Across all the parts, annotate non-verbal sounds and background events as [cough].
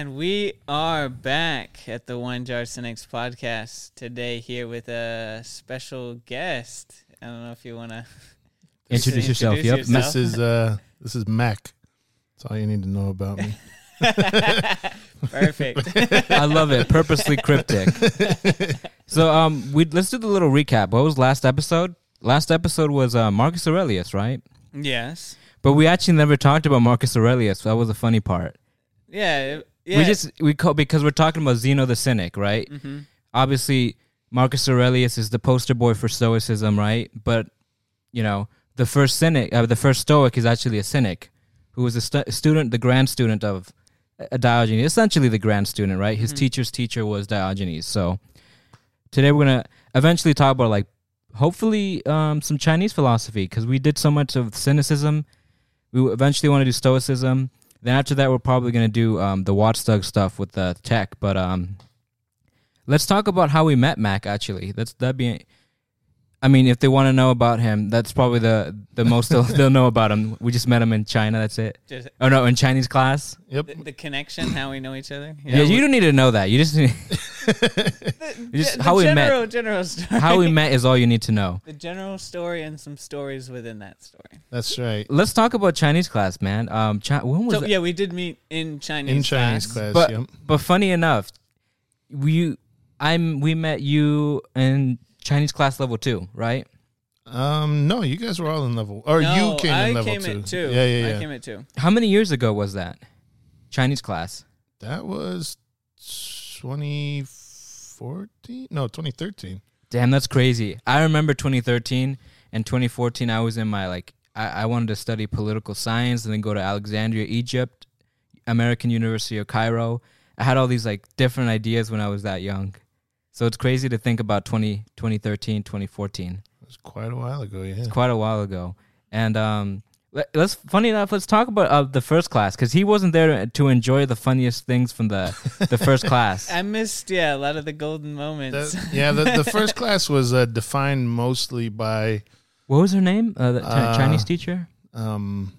And we are back at the Wine Jar Cynics podcast today here with a special guest. I don't know if you want [laughs] to Introduce yourself. Yep. yourself. This is uh this is Mac. That's all you need to know about me. [laughs] Perfect. I love it. Purposely cryptic. [laughs] so um we let's do the little recap. What was last episode? Last episode was uh, Marcus Aurelius, right? yes. But we actually never talked about Marcus Aurelius. That was the funny part. Yeah. Yeah. We just we call because we're talking about Zeno the Cynic, right? Mm-hmm. Obviously, Marcus Aurelius is the poster boy for Stoicism, right? But you know, the first cynic, uh, the first Stoic, is actually a cynic who was a stu- student, the grand student of uh, Diogenes, essentially the grand student, right? His Mhm. teacher's teacher was Diogenes. So today we're gonna eventually talk about like hopefully um, some Chinese philosophy because we did so much of cynicism. We eventually want to do Stoicism. Then after that, we're probably gonna do um, the Watchdog stuff with the tech. But um, let's talk about how we met Mac. Actually, that's that'd be. I mean, if they want to know about him, that's probably the the most they'll, [laughs] they'll know about him. We just met him in China. That's it. just Oh no, in Chinese class. Yep. the, the connection, how we know each other. Yeah, you don't need to know that. You just need, [laughs] The, [laughs] just the how we met. general, General story. how we met is all you need to know. The general story and some stories within that story. That's right. Let's talk about Chinese class, man. Um, Chi- when was So yeah, we did meet in Chinese. In Chinese class. class, But yep. but funny enough, we I'm we met you in Chinese class level two, right? Um no, you guys were all in level or No, you came I in level came two. at two. Yeah, yeah, I came at two. How many years ago was that? Chinese class. that was twenty fourteen? No, twenty thirteen. Damn, that's crazy. I remember 2013 and 2014. I was in my like I, I wanted to study political science and then go to Alexandria, Egypt, American University of Cairo. I had all these like different ideas when I was that young. So it's crazy to think about 20, 2013, 2014. It was quite a while ago, yeah. It's quite a while ago. And um, let, let's funny enough, let's talk about uh, the first class because he wasn't there to, to enjoy the funniest things from the the first [laughs] class. I missed yeah a lot of the golden moments. The- yeah, the, the first class was uh, defined mostly by What was her name? Uh, the Uh, Chinese teacher, um,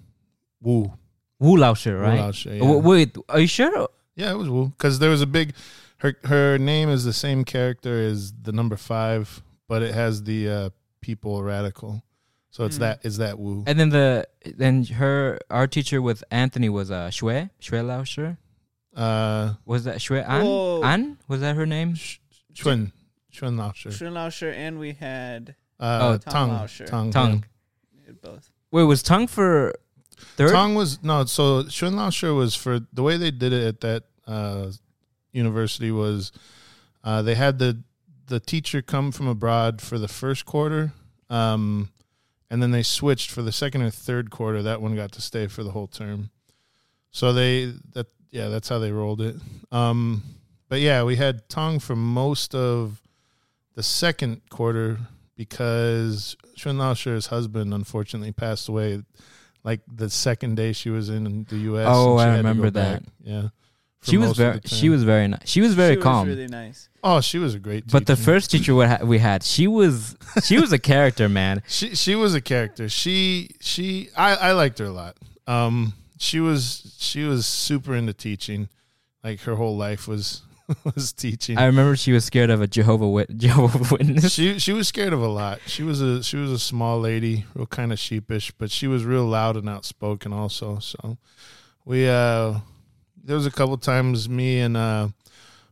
Wu. Wu Laoshi, right? Wu Laoshi, yeah. W- Wait, are you sure? Yeah, it was Wu because there was a big. Her her name is the same character as the number five, but it has the uh, people radical. So it's Hmm. that is that Wu. And then the then her our teacher with Anthony was uh Shui Shui Laoshi. Uh, Was that Shui An? Whoa. An was that her name? Chun Chun Laoshi. Shun Laoshi and we had Uh, Oh, Tang Tang Laoshi. Tang Tongue. we both. Wait, was Tongue for third? Tong was no. So Shun Laoshi was for the way they did it at that uh, university was uh, they had the the teacher come from abroad for the first quarter, um, and then they switched for the second or third quarter. That one got to stay for the whole term. So they that yeah, that's how they rolled it. Um, but yeah, we had Tong for most of the second quarter because Shun Laoshi's husband unfortunately passed away like the second day she was in the U.S. Oh, I remember that. back. Yeah, she was very she was very nice. She was very she calm. Was really nice. Oh, she was a great. Teacher. But the first teacher we we had, she was she was a character, man. she she was a character. She she I I liked her a lot. Um, she was she was super into teaching. Like her whole life was was teaching. I remember she was scared of a Jehovah Wit- Jehovah Witness. she she was scared of a lot. She was a she was a small lady, real kind of sheepish, but she was real loud and outspoken also. So we uh there was a couple times me and uh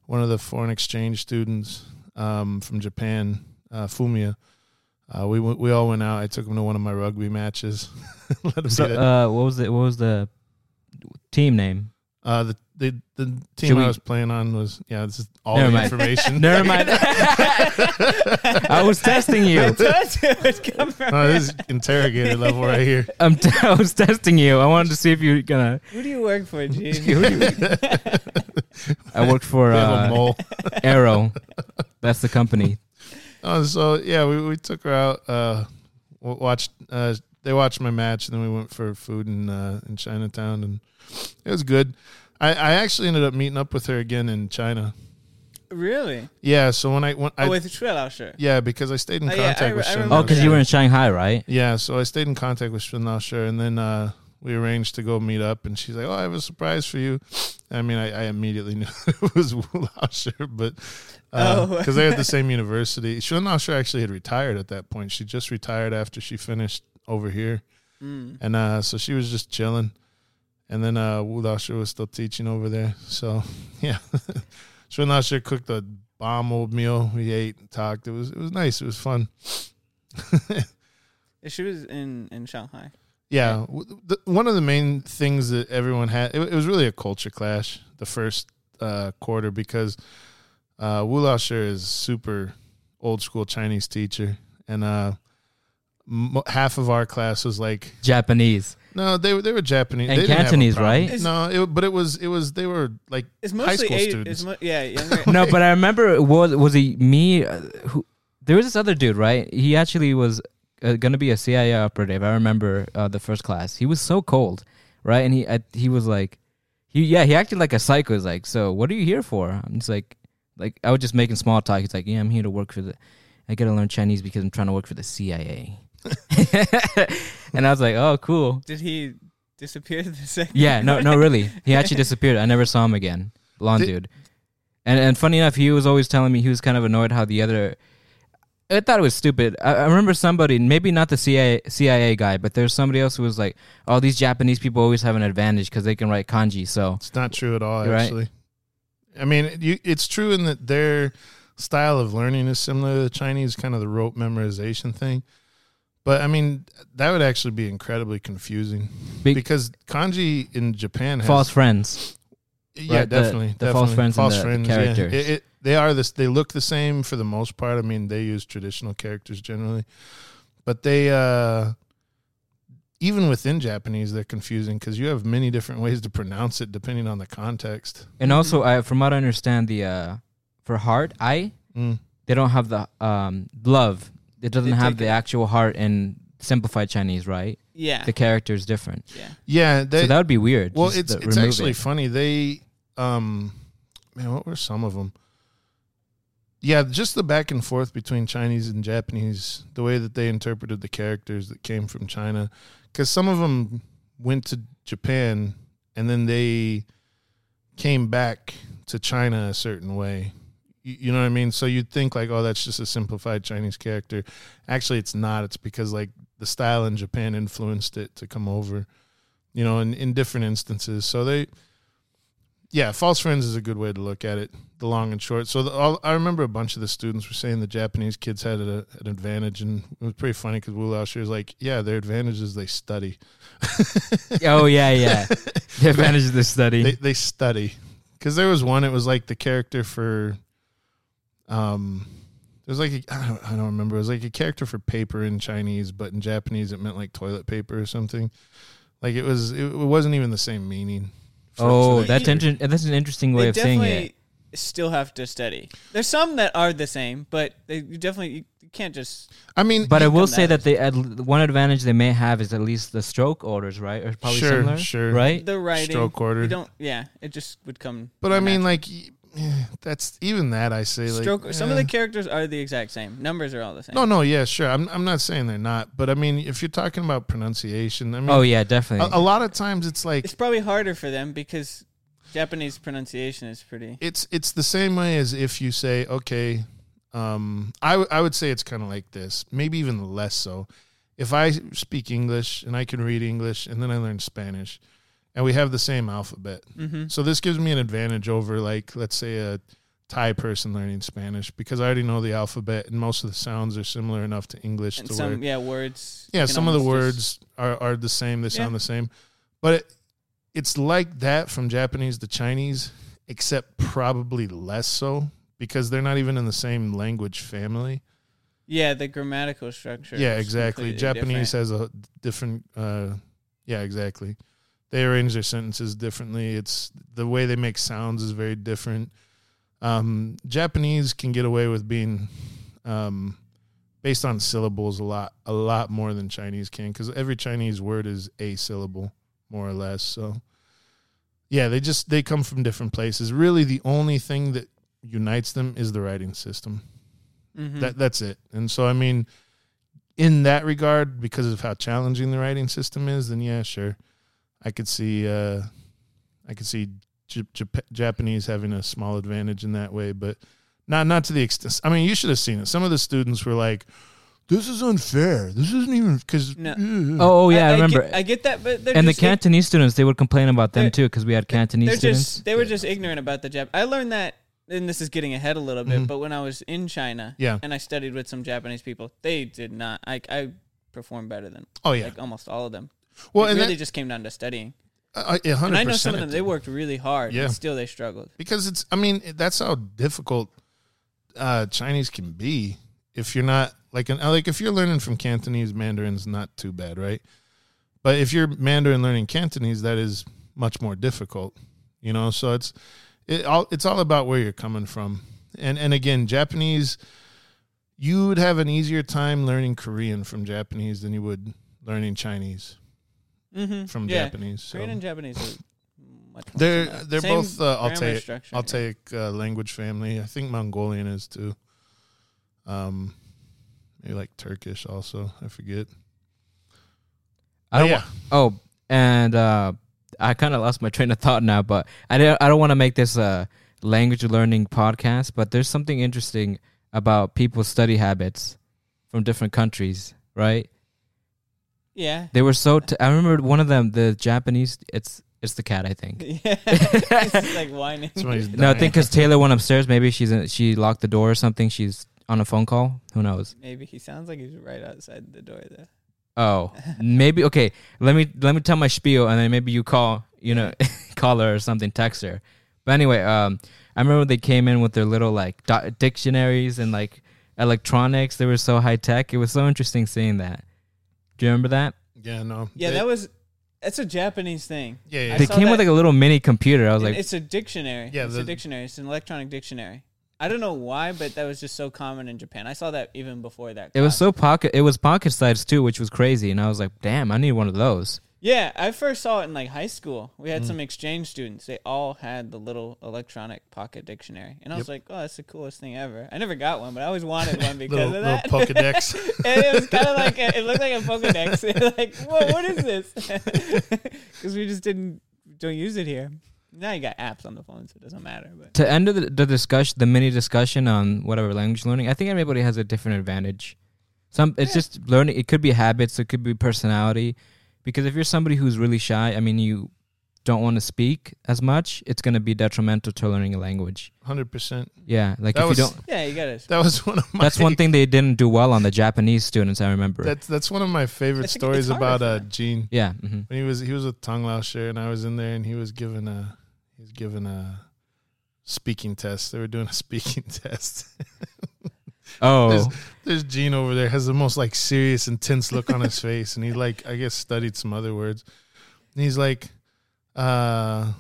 one of the foreign exchange students um from Japan, uh Fumia uh, we went, we all went out. I took him to one of my rugby matches. [laughs] Let him So, see that. uh, what was it? What was the team name? Uh, the the the team Should I we- was playing on was yeah. This is all Never the mind. information. [laughs] Never mind. [laughs] I was testing you. I told you come from. No, this is interrogator level right here. [laughs] I'm t- I was testing you. I wanted to see if you're gonna. Who do you work for, Gene? I worked for We have a uh, mole. Arrow. That's the company. Oh, so yeah, we, we took her out. Uh, w- watched. Uh, they watched my match, and then we went for food in uh, in Chinatown, and it was good. I, I actually ended up meeting up with her again in China. really? Yeah, so when I when I oh, with Shui Lao yeah because I stayed in Oh, yeah, contact I with I Oh, because you were in Shanghai, right? Yeah, so I stayed in contact with Shen Lao and then uh, we arranged to go meet up. And she's like, "Oh, I have a surprise for you." I mean, I, I immediately [laughs] knew it was Wu Lao Shi, but Oh. because they're at the same [laughs] university. Shen Lao Shi actually had retired at that point. She just retired after she finished over here, Mm. and uh, so she was just chilling. And then uh, Wu Lao was still teaching over there. So [laughs] yeah, Shen Lao Shi cooked a bomb old meal. We ate, and talked. It was it was nice. It was fun. [laughs] She was in in Shanghai. Yeah, w- the, one of the main things that everyone had it, it was really a culture clash the first uh, quarter because uh, Wu Lao is super old school Chinese teacher, and uh, m- half of our class was like, Japanese. no, they were they were Japanese And They didn't have a Cantonese, problem. right? No, it, but it was it was they were like It's high mostly school Asi- students. It's mo- yeah, younger. [laughs] No, but I remember was was he me? Uh, who there was this other dude, right? He actually was uh, gonna be a CIA operative. I remember uh, the first class. He was so cold, right? And he I, he was like, he yeah, he acted like a psycho. He's like, so what are you here for? I'm just like, like I was just making small talk. He's like, yeah, I'm here to work for the. I gotta learn Chinese because I'm trying to work for the CIA. [laughs] and I was like, oh, cool. Did he disappear [laughs] the second? Yeah, no, no, really. He actually [laughs] disappeared. I never saw him again. Blonde Did- dude. And and funny enough, he was always telling me he was kind of annoyed how the other. I thought it was stupid. I, I remember somebody, maybe not the CIA CIA guy, but there's somebody else who was like, "Oh, these Japanese people always have an advantage because they can write kanji." So It's not true at all, You're right. actually. I mean, you, it's true in that their style of learning is similar to the Chinese, kind of the rote memorization thing. But I mean, that would actually be incredibly confusing Big- because kanji in Japan has false friends. yeah, right, the- definitely, the false definitely. friends and false the- the friends, yeah. characters. It, it, they are this. They look the same for the most part. I mean, they use traditional characters generally, but they uh even within Japanese, they're confusing because you have many different ways to pronounce it depending on the context. And also, I from what I understand, the uh, for heart, I Mm. they don't have the um love. It doesn't have the it- actual heart in simplified Chinese, right? Yeah. The character is different. yeah. Yeah, they, so that would be weird. well, it's to it's actually it. funny. They, um, man, what were some of them? Yeah, just the back and forth between Chinese and Japanese, the way that they interpreted the characters that came from China, because some of them went to Japan and then they came back to China a certain way. You, know what I mean? So you'd think like, oh, that's just a simplified Chinese character. Actually, it's not. It's because like the style in Japan influenced it to come over you know, in, in different instances. So they, yeah, false friends is a good way to look at it, the long and short. So the, all, I remember a bunch of the students were saying the Japanese kids had a, an advantage, and it was pretty funny because Wu Lao Shi was like, yeah, their advantage is they study. [laughs] oh yeah, yeah. [laughs] the advantage of the study. They, they study. Because there was one, it was like the character for, um, it was like, a, I, don't, I don't remember. It was like a character for paper in Chinese, but in Japanese it meant like toilet paper or something. Like it was, it, it wasn't even the same meaning. for- oh, for that that's character. inter- that's an interesting way They of saying definitely it. still have to study. There's some that are the same, but they you definitely you, you can't just. I mean, But I will say that that they at, one advantage they may have is at least the stroke orders, right? Or probably Sure, similar, sure. right? The writing, Stroke order. You don't. Yeah, it just would come. But I mean, natural. like, y- eh, [sighs] that's even that I say like stroke. Some of the characters are the exact same. Numbers are all the same. No, no, yeah, sure. I'm I'm not saying they're not, but I mean, if you're talking about pronunciation, I mean, oh yeah, definitely. a, a lot of times it's like It's probably harder for them because Japanese pronunciation is pretty. it's it's the same way as if you say, okay, um, I w- I would say it's kind of like this, maybe even less so. If I speak English and I can read English, and then I learn Spanish, and we have the same alphabet, Mm-hmm. So this gives me an advantage over like let's say a Thai person learning Spanish because I already know the alphabet and most of the sounds are similar enough to English And to some where yeah words. yeah some of the words are, are the same they sound the same but it, it's like that from Japanese to Chinese, except probably less so because they're not even in the same language family. Yeah, the grammatical structure. Yeah, exactly. Japanese different. has a different. Uh, yeah, exactly. They arrange their sentences differently. It's the way they make sounds is very different. Um, Japanese can get away with being um, based on syllables a lot, a lot more than Chinese can, because every Chinese word is a syllable, more or less. So, yeah, they just they come from different places. Really, the only thing that unites them is the writing system. Mhm. That that's it. And so I mean, in that regard, because of how challenging the writing system is, then yeah, sure, I could see uh, I could see J- Jap- Japanese having a small advantage in that way, but not not to the extent. I mean, you should have seen it. Some of the students were like, "This is unfair. This isn't even because." No. Oh, oh, yeah, I, remember. Get, I get that, but they're and the just, Cantonese students, they would complain about them too because we had Cantonese they're students. just they were just ignorant about the Jap. I learned that, and this is getting ahead a little bit. Mhm. But when I was in China, Yeah. and I studied with some Japanese people, they did not. I I performed better than Oh yeah. like almost all of them. Well, it and really that, just came down to studying. uh, yeah, And I know some of them they worked really hard, Yeah. and still they struggled. because it's i mean that's how difficult uh chinese can be if you're not like an like if you're learning from cantonese mandarin's not too bad right but if you're mandarin learning cantonese that is much more difficult you know so it's it all it's all about where you're coming from and and again japanese you would have an easier time learning korean from japanese than you would learning chinese Mm-hmm. from yeah. japanese so. Korean and Japanese are They're they're Same both uh, grammar Altai structure, Altaic uh, language family. I think Mongolian is too. Um, maybe like Turkish also. I forget. I don't But wa- oh, and uh, I kind of lost my train of thought now, but I don't, I don't want to make this a language learning podcast, but there's something interesting about people's study habits from different countries, right? Yeah. They were so. T- I remember one of them, the Japanese. It's it's the cat, I think. [laughs] Yeah. it's like whining. No, I think because Taylor went upstairs. Maybe she's in, she locked the door or something. She's on a phone call. Who knows? Maybe he sounds like he's right outside the door there. Oh, [laughs] maybe okay. Let me let me tell my spiel, and then maybe you call, you know, [laughs] call her or something, text her. But anyway, um, I remember they came in with their little like do- dictionaries and like electronics. They were so high tech. It was so interesting seeing that. Do you remember that? yeah, no. Yeah, They- that was. It's a Japanese thing. yeah, yeah. I They saw came with like a little mini computer. I was And like, it's a dictionary. Yeah, it's the- a dictionary. It's an electronic dictionary. I don't know why, but that was just so common in Japan. I saw that even before that. it was class. so pocket. It was pocket sized too, which was crazy. And I was like, damn, I need one of those. Yeah, I first saw it in like high school. We Mm. had some exchange students. They all had the little electronic pocket dictionary, and I was like, "Oh, that's the coolest thing ever." I never got one, but I always wanted one [laughs] because little, of little that. Pokedex. [laughs] and it was kind of like a, it looked like a Pokedex. [laughs] like, whoa, what is this? Because we just didn't don't use it here. Now you got apps on the phone, so it doesn't matter. But To end the, the discussion, the mini discussion on whatever language learning, I think everybody has a different advantage. Some it's just learning. It could be habits. It could be personality. Because if you're somebody who's really shy, I mean, you don't want to speak as much. It's going to be detrimental to learning a language. Hundred percent. Yeah, like That if was- you don't. yeah, you gotta. [laughs] That was one of my. That's one thing they didn't do well on the Japanese students. I remember. That's that's one of my favorite It's- it's stories harder about for uh. Gene. yeah. hmm when he was he was with Tong Lao Shi and I was in there and he was given a he was given a speaking test. They were doing a [laughs] speaking test. Oh, There's Gene over there has the most like serious, intense look on his [laughs] face, and he like I guess studied some other words. And he's like, uh,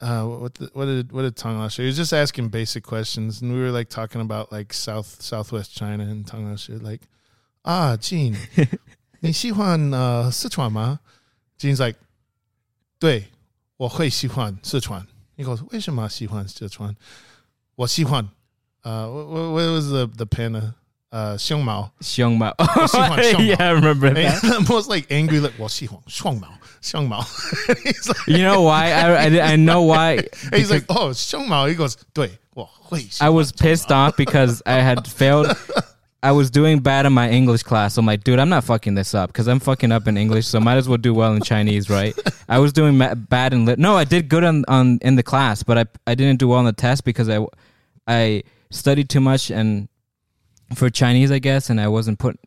uh, what the, what did what did Tong Lao Shi? He was just asking basic questions, and we were like talking about like South Southwest China, and Tong Lao Shi like, ah, Gene, [laughs] 你喜欢呃四川吗？Gene's like，对，我会喜欢四川。He goes，为什么喜欢四川？我喜欢。 uh, what, what was the the pen? Uh, uh Xiong Mao. Xiong Mao. Oh, [laughs] yeah, I remember that. And [laughs] most like angry, like, well, Xiong, Xiong Mao, Xiong Mao. [laughs] like, you know why? I, I, I know why. he's like, oh, Xiong Mao. He goes, 对, I was pissed off because I had failed. I was doing bad in my English class. I'm like, dude, I'm not fucking this up because I'm fucking up in English, so might as well do well in Chinese, right? I was doing bad in lit. No, I did good on, on in the class, but I I didn't do well on the test because I I studied too much and for Chinese, I guess, and I wasn't put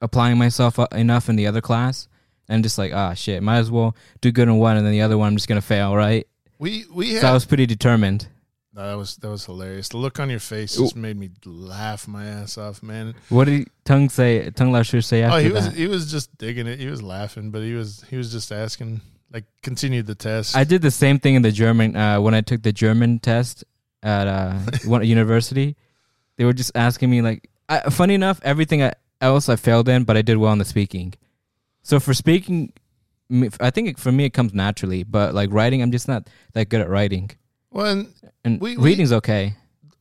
applying myself uh, enough in the other class. and just like ah shit, might as well do good in one, and then the other one I'm just gonna fail, right? We we had So I was pretty determined. No, that was that was hilarious. The look on your face just made me laugh my ass off, man. What did Tung say? Tung Lao Shu say after oh, he was that? he was just digging it. He was laughing, but he was he was just asking, like, continued the test. I did the same thing in the German uh, when I took the German test at uh, [laughs] one university. They were just asking me like, I, funny enough, everything I, else I failed in, but I did well in the speaking. So for speaking, I think it, for me it comes naturally, but like writing, I'm just not that good at writing. well, and And We- we- reading's okay.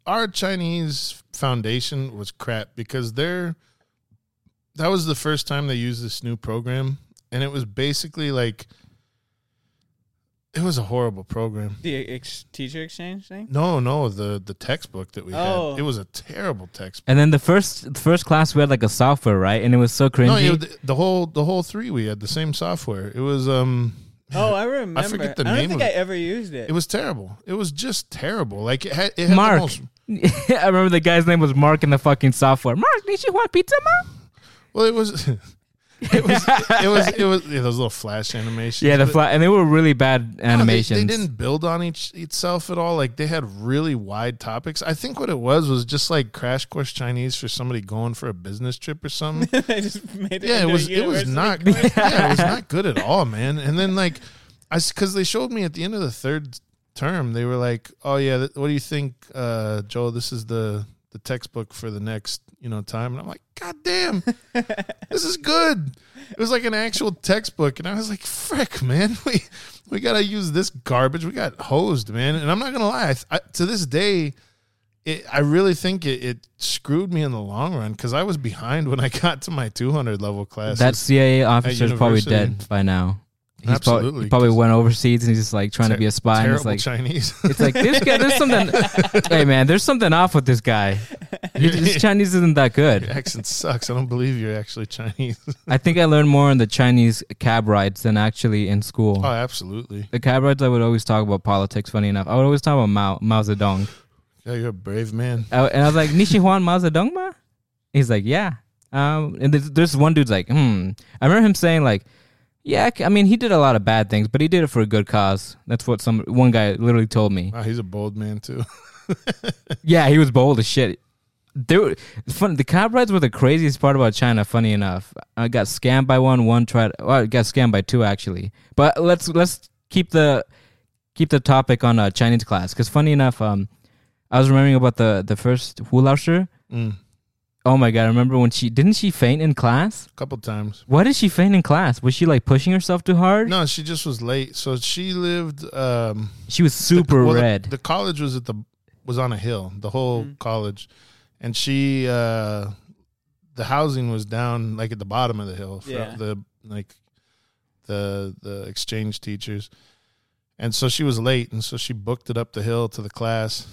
our Chinese foundation was crap because they're that was the first time they used this new program, and it was basically like it was a horrible program. The ex- teacher exchange thing. No, no, the the textbook that we Oh. had, it was a terrible textbook. And then the first the first class we had like a software, right? And it was so cringy. No, you, the, the whole the whole three we had the same software. It was um Oh, I remember. I forget the I don't name think of I it. ever used it. it was terrible. It was just terrible. Like it had it had Mark. the most [laughs] I remember the guy's name was Mark in the fucking software. Mark, did you want pizza, ma? well it was [laughs] [laughs] it was it was it was yeah, those little flash animations. Yeah, the but- fly, and they were really bad No, they- animations. they, didn't build on each itself at all. Like they had really wide topics. I think what it was was just like crash course Chinese for somebody going for a business trip or something. [laughs] I just made it. yeah, it into a was it was not yeah, it was [laughs] not good at all, man. And then like I because they showed me at the end of the third term, they were like, "Oh yeah, th- what do you think, uh, Joe? This is the the textbook for the next you know time." And I'm like, "God damn, this is good." It was like an actual textbook, and I was like, "Frick, man, [laughs] we we gotta use this garbage. We got hosed, man." And I'm not gonna lie, I, I, to this day. It, I really think it, it screwed me in the long run because I was behind when I [laughs] got to my 200 level class. That CIA officer is probably dead by now. He's Absolutely, he probably went overseas and he's just like trying to be a spy. And terrible it's like Chinese. it's like this guy. There's something. [laughs] hey man, there's something off with this guy. His [laughs] Chinese isn't that good. Your accent sucks. I don't believe you're actually Chinese. I think I learned more in the Chinese cab rides than actually in school. oh, absolutely. the cab rides, I would always talk about politics. Funny enough, I would always talk about Mao Mao Zedong. Yeah, you're a brave man. I, and I was like, Nishihuan Mao Zedong ma? He's like, yeah. Um, and there's, there's one dude's like, hmm. I remember him saying like, yeah, I mean, he did a lot of bad things, but he did it for a good cause. That's what some one guy literally told me. Wow, he's a bold man too. [laughs] Yeah, he was bold as shit. It's fun. The cab rides were the craziest part about China. Funny enough, I got scammed by one. One tried. Well, I got scammed by two actually. But let's let's keep the keep the topic on uh, Chinese class because funny enough, um, I was remembering about the the first Hu Lao Shi. Mm, Oh my god! I remember when she didn't she faint in class. a couple times. Why did she faint in class? Was she like pushing herself too hard? No, she just was late. So she lived. Um, She was super the, well, the- red. The, college was at the was on a hill. The whole Mm. college, and she uh, the housing was down like at the bottom of the hill. For Yeah. The like the the exchange teachers, and so she was late, and so she booked it up the hill to the class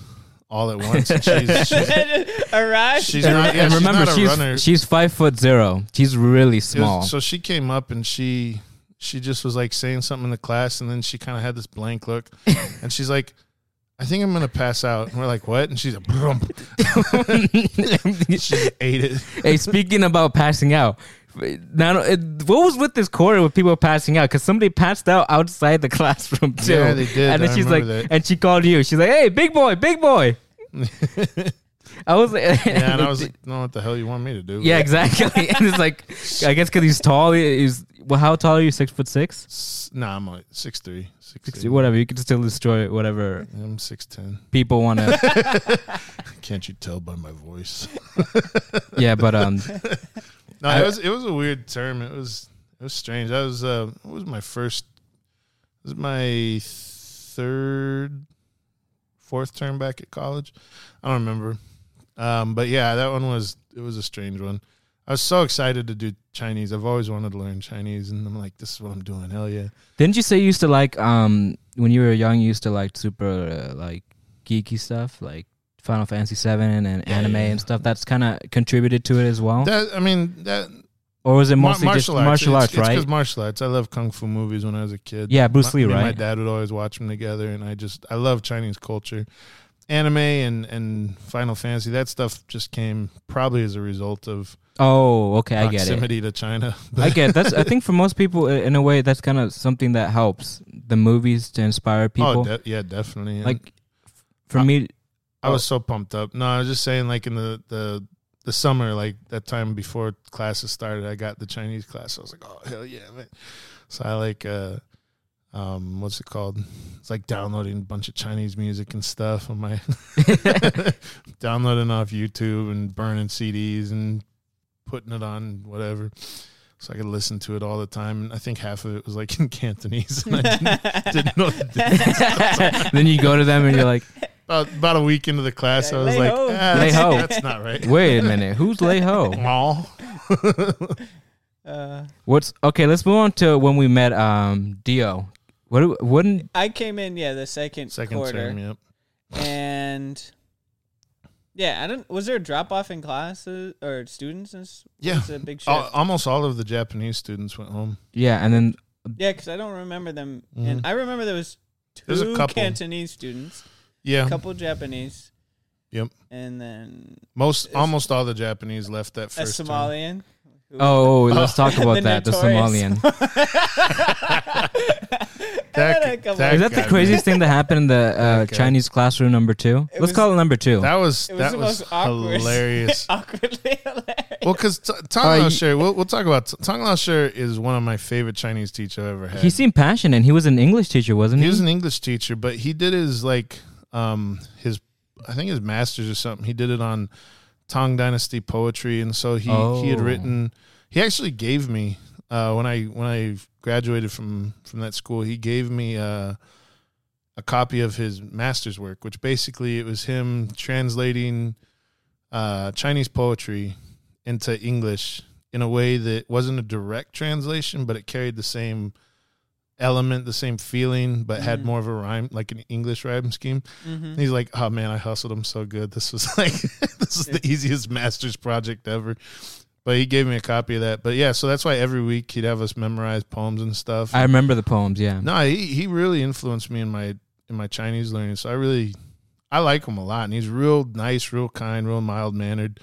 all at once. And she's, [laughs] she's [laughs] Arrived. She's and, not- yeah, and she's remember, not a she's runner. she's five foot zero. She's really It was- small. so she came up and she she just was like saying something in the class, and then she kind of had this blank look, [laughs] and she's like. I think I'm gonna pass out. And we're like, what? And she's like, "Brum." she ate it. hey, speaking about passing out, now it, what was with this quarter with people passing out? Because somebody passed out outside the [laughs] classroom too. Yeah, they did. And then I she's like, that. and she called you. She's like, "Hey, big boy, big boy." [laughs] I was like, Yeah, and I [laughs] was like, no, what the hell you want me to do? yeah, exactly. and it's like, I guess because he's tall, he- he's well. How tall are you? Six foot six. S- Nah, I'm like six three, six, whatever. You can still destroy whatever I'm six ten. people want to. Can't you tell by my voice? yeah, but um, No, I- it was it was a weird term. It was it was strange. That was uh it was my first it was my third fourth term back at college. I don't remember. Um but yeah, that one was it was a strange one. I was so excited to do Chinese. I've always wanted to learn Chinese and I'm like this is what I'm doing. Hell yeah. didn't you say you used to like um when you were young? You used to like super uh, like geeky stuff like Final Fantasy Seven and Yeah, anime yeah, and stuff. That's kind of contributed to it as well. That I mean that or was it mostly just martial arts. martial It's- arts, it's right? because martial arts. I love kung fu movies when I was a kid. Yeah, Bruce My- Lee, me and My dad would always watch them together, and I just I love Chinese culture. anime and and Final Fantasy. That stuff just came probably as a result of Oh, okay, I get it. proximity to China. [laughs] I get that's. I think for most people, in a way, that's kind of something that helps the movies to inspire people. Oh, de- yeah, definitely. And like for Uh, me, I was so pumped up. No, I was just saying, like in the the the summer, like that time before classes started, I got the Chinese class. I was like, oh hell yeah, man! So I like, uh, um, what's it called? It's like downloading a bunch of Chinese music and stuff on my [laughs] [laughs] downloading off YouTube and burning CDs and putting it on whatever. So I could listen to it all the time. And I think half of it was like in Cantonese. And I didn't, didn't know the difference. [laughs] then you go to them and you're like, About, about a week into the class, I was like, ho. ah, Lay that's, ho. that's not right. wait a minute, who's Lei Ho? [laughs] Aw. Uh, What's okay? Let's move on to when we met um Dio. What do- wouldn't I came in, yeah, the second, Second quarter, term, yep. and yeah, I don't. Was there a drop off in classes or students? And s- Yeah. was a big shift. Al- almost all of the Japanese students went home. yeah, and then yeah, because I don't remember them. And I remember there was two There's a couple. Cantonese students, Yeah, a couple Japanese. Yep. And then most It's- almost all the Japanese left that first. term. Somalian. who- oh, let's talk [laughs] about The that. The notorious- Somalian. [laughs] I had a That- that Is that the guy, craziest thing that happened in the [laughs] uh, Chinese classroom number two? It Let's was- call it number two. That was It was that the was most awkward. hilarious. awkwardly hilarious. well, because Tong Uh, Lao you- Shi, we'll, we'll talk about Tong Lao Shi is one of my favorite Chinese teachers I've ever had. he seemed passionate. He was an English teacher, wasn't he he? was an English teacher, but he did his like um his I think his masters or something. He did it on Tang Dynasty poetry, and so he he had Oh. written. He actually gave me uh, when I when I graduated from from that school. He gave me uh, a copy of his master's work, which basically it was him translating uh, Chinese poetry into English in a way that wasn't a direct translation, but it carried the same element, the same feeling, but had Mhm. more of a rhyme, like an English rhyme scheme. Mhm. And he's like, "Oh man, I hustled him so good. This was [laughs] like, this is the easiest master's project ever." But he gave me a copy of that. But yeah, so that's why every week he'd have us memorize poems and stuff. I remember the poems. Yeah. no, he he really influenced me in my in my Chinese learning. So I really I like him a lot, and he's real nice, real kind, real mild mannered,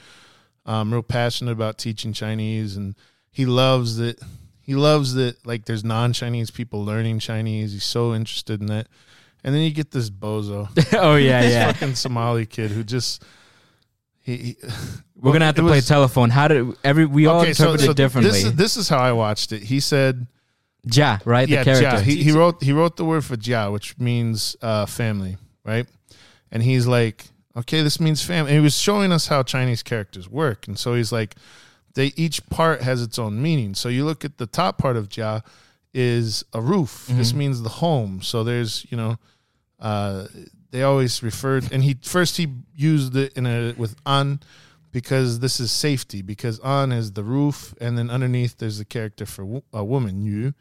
um, real passionate about teaching Chinese, and he loves that. He loves that like there's non Chinese people learning Chinese. He's so interested in that. And then you get this bozo, [laughs] oh yeah, this yeah. fucking Somali kid who just he. he [laughs] We're gonna have to play was- telephone. How did every we all interpreted it differently? This is, this is how I watched it. He said, Ja, right? yeah, the character. Jia. He, he wrote he wrote the word for Jia, which means uh, family, right? And he's like, okay, this means family. And he was showing us how Chinese characters work, and so he's like, they each part has its own meaning. So you look at the top part of Jia is a roof. This Mm-hmm. means the home. So there's you know, uh, they always referred, and he first he used it in a with an because this is safety because an is the roof and then underneath there's the character for wo- a woman you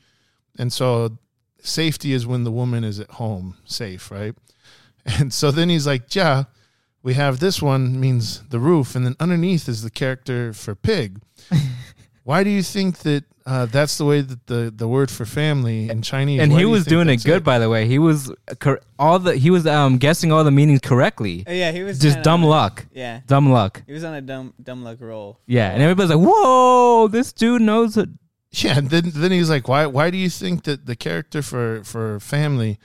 and so safety is when the woman is at home safe right [laughs] and so then he's like yeah we have this one means the roof and then underneath is the character for pig [laughs] why do you think that uh, that's the way that the, the word for family in chinese and why he do was think doing it that's good, by the way. He was cor- all the he was um guessing all the meanings correctly. Oh, yeah, he was Just kinda- dumb luck, Yeah, dumb luck. he was on a dumb dumb luck roll. Yeah, and everybody's like, "Whoa, this dude knows it." [laughs] Yeah, and then then he's like, why why do you think that the character for for family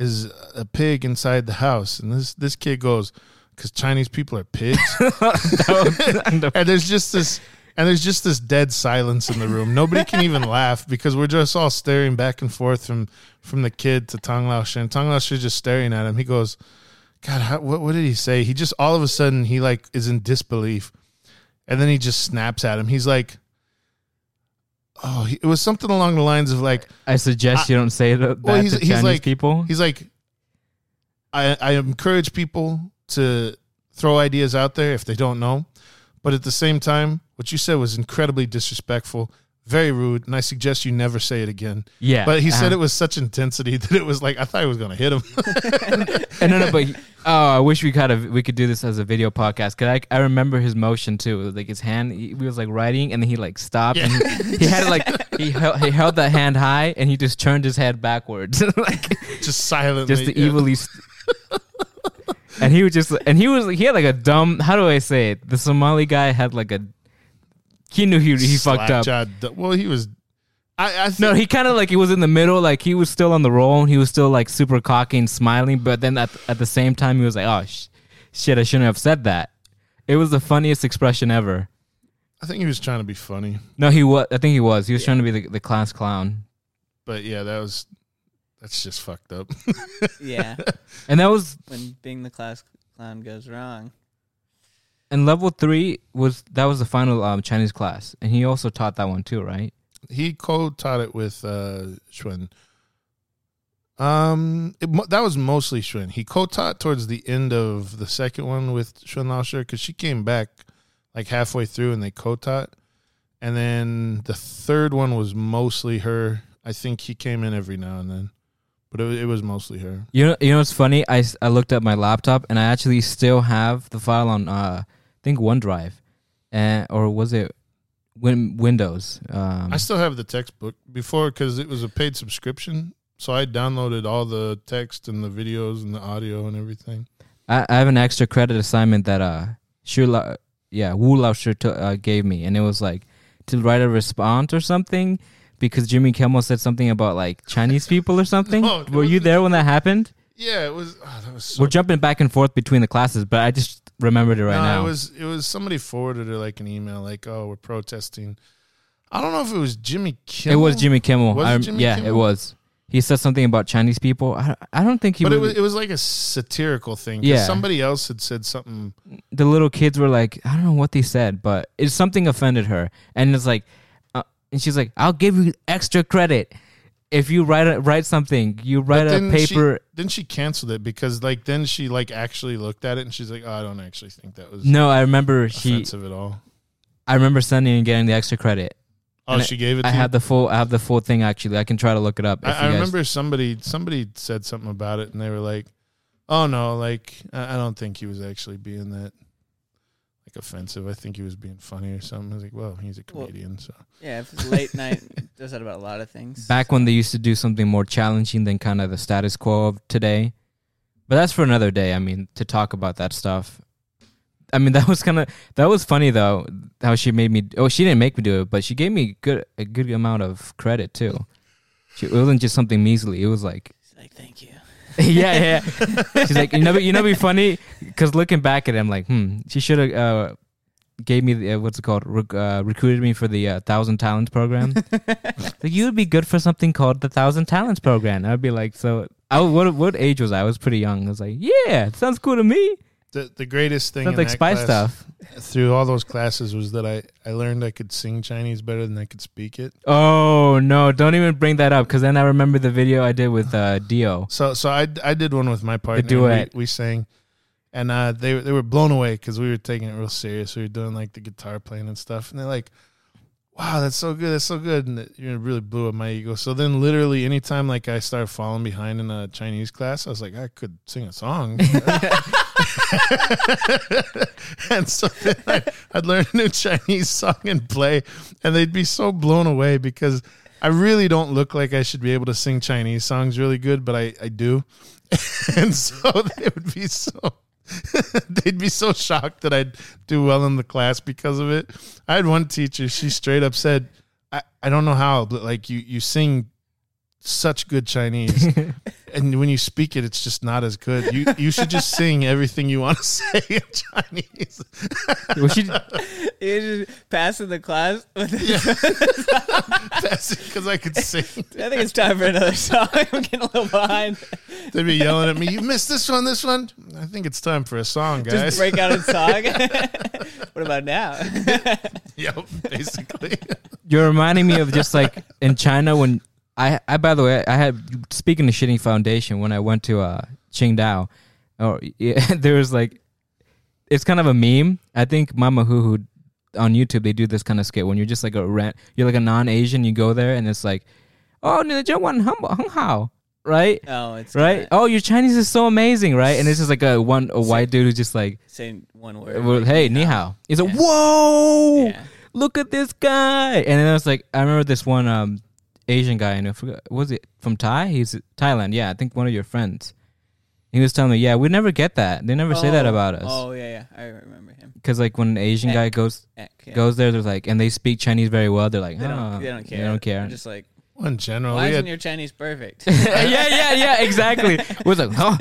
is a pig inside the house? And this this kid goes, because Chinese people are pigs. [laughs] and there's just this and there's just this dead silence in the room. Nobody can even [laughs] laugh because we're just all staring back and forth from from the kid to Tang Lao Shin. Tang Lao Shin just staring at him. He goes, God, how, what what did he say? He just all of a sudden he like is in disbelief, and then he just snaps at him. He's like. Oh, he, it was something along the lines of like, I suggest you don't say that, well, he's- to he's Chinese like- people. He's like, I, I encourage people to throw ideas out there if they don't know, but at the same time, what you said was incredibly disrespectful, very rude, and I suggest you never say it again. Yeah, But he said uh, it with such intensity [laughs] that it was like I thought he was going to hit him. [laughs] And no, no, but oh, I wish we kind of we could do this as a video podcast. Cause I I remember his motion too. Like his hand, he, he was like writing, and then he like stopped. And he, he had it like he held, he held that hand high, and he just turned his head backwards, [laughs] like just silently. just to yeah. evilly. St- and he was just and he was he had like a dumb how do I say it? The Somali guy had like a he knew he he fucked up. Slackjawed- Well, he was. I, I No, he kind of like he was in the middle, like he was still on the roll. and He was still like super cocky and smiling, but then at at the same time, he was like, "Oh sh- shit, I shouldn't have said that." It was the funniest expression ever. I think he was trying to be funny, No, he was. I think he was. He was trying to be the, the class clown, but yeah, that was. That's just fucked up. Yeah, [laughs] and that was when being the class clown goes wrong. and level three was that was the final um, Chinese class, and he also taught that one too, right? he co-taught it with uh Schwinn. Um, it, that was mostly Schwinn. He co-taught towards the end of the second one with Schwinn Laoshi because she came back like halfway through and they co-taught, and then the third one was mostly her. I think he came in every now and then, but it, it was mostly her. You know, you know what's funny? I, I looked at my laptop and I actually still have the file on uh, I think OneDrive, and or was it Win- Windows? Um, I still have the textbook before because it was a paid subscription, so I downloaded all the text and the videos and the audio and everything. I, I have an extra credit assignment that uh Shu Lao, yeah Wu Lao Shi uh, gave me, and it was like to write a response or something because Jimmy Kimmel said something about like Chinese people or something. [laughs] Oh, no, Were you there when that happened? Yeah, it was. Oh, that was so We're jumping back and forth between the classes, but I just remembered it right no, now. it was it was somebody forwarded her like an email like, "Oh, we're protesting." I don't know if it was Jimmy Kimmel. It was Jimmy Kimmel. Was it Jimmy yeah, it was. He said something about Chinese people. I, I don't think he. but it was it was like a satirical thing. Yeah. somebody else had said something. the little kids were like, I don't know what they said, but it's something offended her, and it's like, and she's like, I'll give you extra credit if you write a, write something. You write a paper. She, then she canceled it because like then she like actually looked at it and she's like, "Oh, I don't actually think that was no, I remember she. offensive at all." I remember sending and getting the extra credit. Oh, And she gave it. I to you? have the full. I have the full thing actually. I can try to look it up. if I, I remember somebody somebody said something about it, and they were like, "Oh no, like I, I don't think he was actually being that like offensive. I think he was being funny or something." I was like, "Well, he's a Well- comedian, so." Yeah, if it's late night, it [laughs] does that about a lot of things. back when they used to do something more challenging than kind of the status quo of today. But that's for another day. I mean, to talk about that stuff. I mean, [laughs] that was kind of that was funny though. How she made me. Oh, she didn't make me do it, but she gave me good a good amount of credit too. She, it wasn't just something measly. It was like, She's like, thank you. [laughs] yeah, yeah. She's like, you know, you know, be funny because looking back at it, I'm like, hmm, she should have uh, gave me the, uh, what's it called, Rec- uh, recruited me for the uh, Thousand Talents program. [laughs] like, you would be good for something called the Thousand Talents program. I'd be like, so, I what what age was I? I was pretty young. I was like, yeah, sounds cool to me. The the greatest thing in like spy class stuff. through all those classes was that I I learned I could sing Chinese better than I could speak it. Oh no! Don't even bring that up because then I remember the video I did with uh, Dio. So so I I did one with my partner. and duet. We, we sang, and uh, they they were blown away because we were taking it real serious. We were doing like the guitar playing and stuff, and they're like, "Wow, that's so good, that's so good," and it, you really blew up my ego. So then, literally, anytime like I started falling behind in a Chinese class, I was like, I could sing a song. [laughs] [laughs] [laughs] and so then I, I'd learn a new Chinese song and play, and they'd be so blown away because I really don't look like I should be able to sing Chinese songs really good, but I, I do. [laughs] and so they would be so [laughs] they'd be so shocked that I'd do well in the class because of it. I had one teacher, she straight up said, I, I don't know how, but like you, you sing such good Chinese. [laughs] and when you speak it, it's just not as good. You you should just sing everything you want to [laughs] say in Chinese. Well, she, [laughs] You just passing the class. With That's because I could sing. I think it's time for another song. I'm getting a little behind. They'd be yelling at me, "You missed this one, this one." I think it's time for a song, guys. Just break out in song. what about now? yep, basically. You're reminding me of just like in China when I I by the way I had speaking of shitting foundation when I went to uh Qingdao or [laughs] yeah, there was like it's kind of a meme. I think Mama Hoo on YouTube they do this kind of skit when you're just like a rent you're like a non-Asian you go there and it's like oh wan hung hao right Oh, it's right kinda oh your Chinese is so amazing right and it's just like a one a white dude who's just like saying one word. well, like, hey ni hao he's like whoa Yeah. look at this guy. And then I was like, I remember this one um, Asian guy, and I forgot, was it from Thai? He's Thailand. Yeah, I think one of your friends. He was telling me, yeah, we never get that. They never oh, say that oh, about us. Oh yeah, yeah, I remember him. Because like when an Asian Ek, guy goes Ek, yeah. goes there, they're like, and they speak Chinese very well. They're like, they, don't, oh, they don't care. They don't care. They're just like. In general, why isn't your Chinese perfect? [laughs] [laughs] yeah, yeah, yeah, exactly. We're like, huh?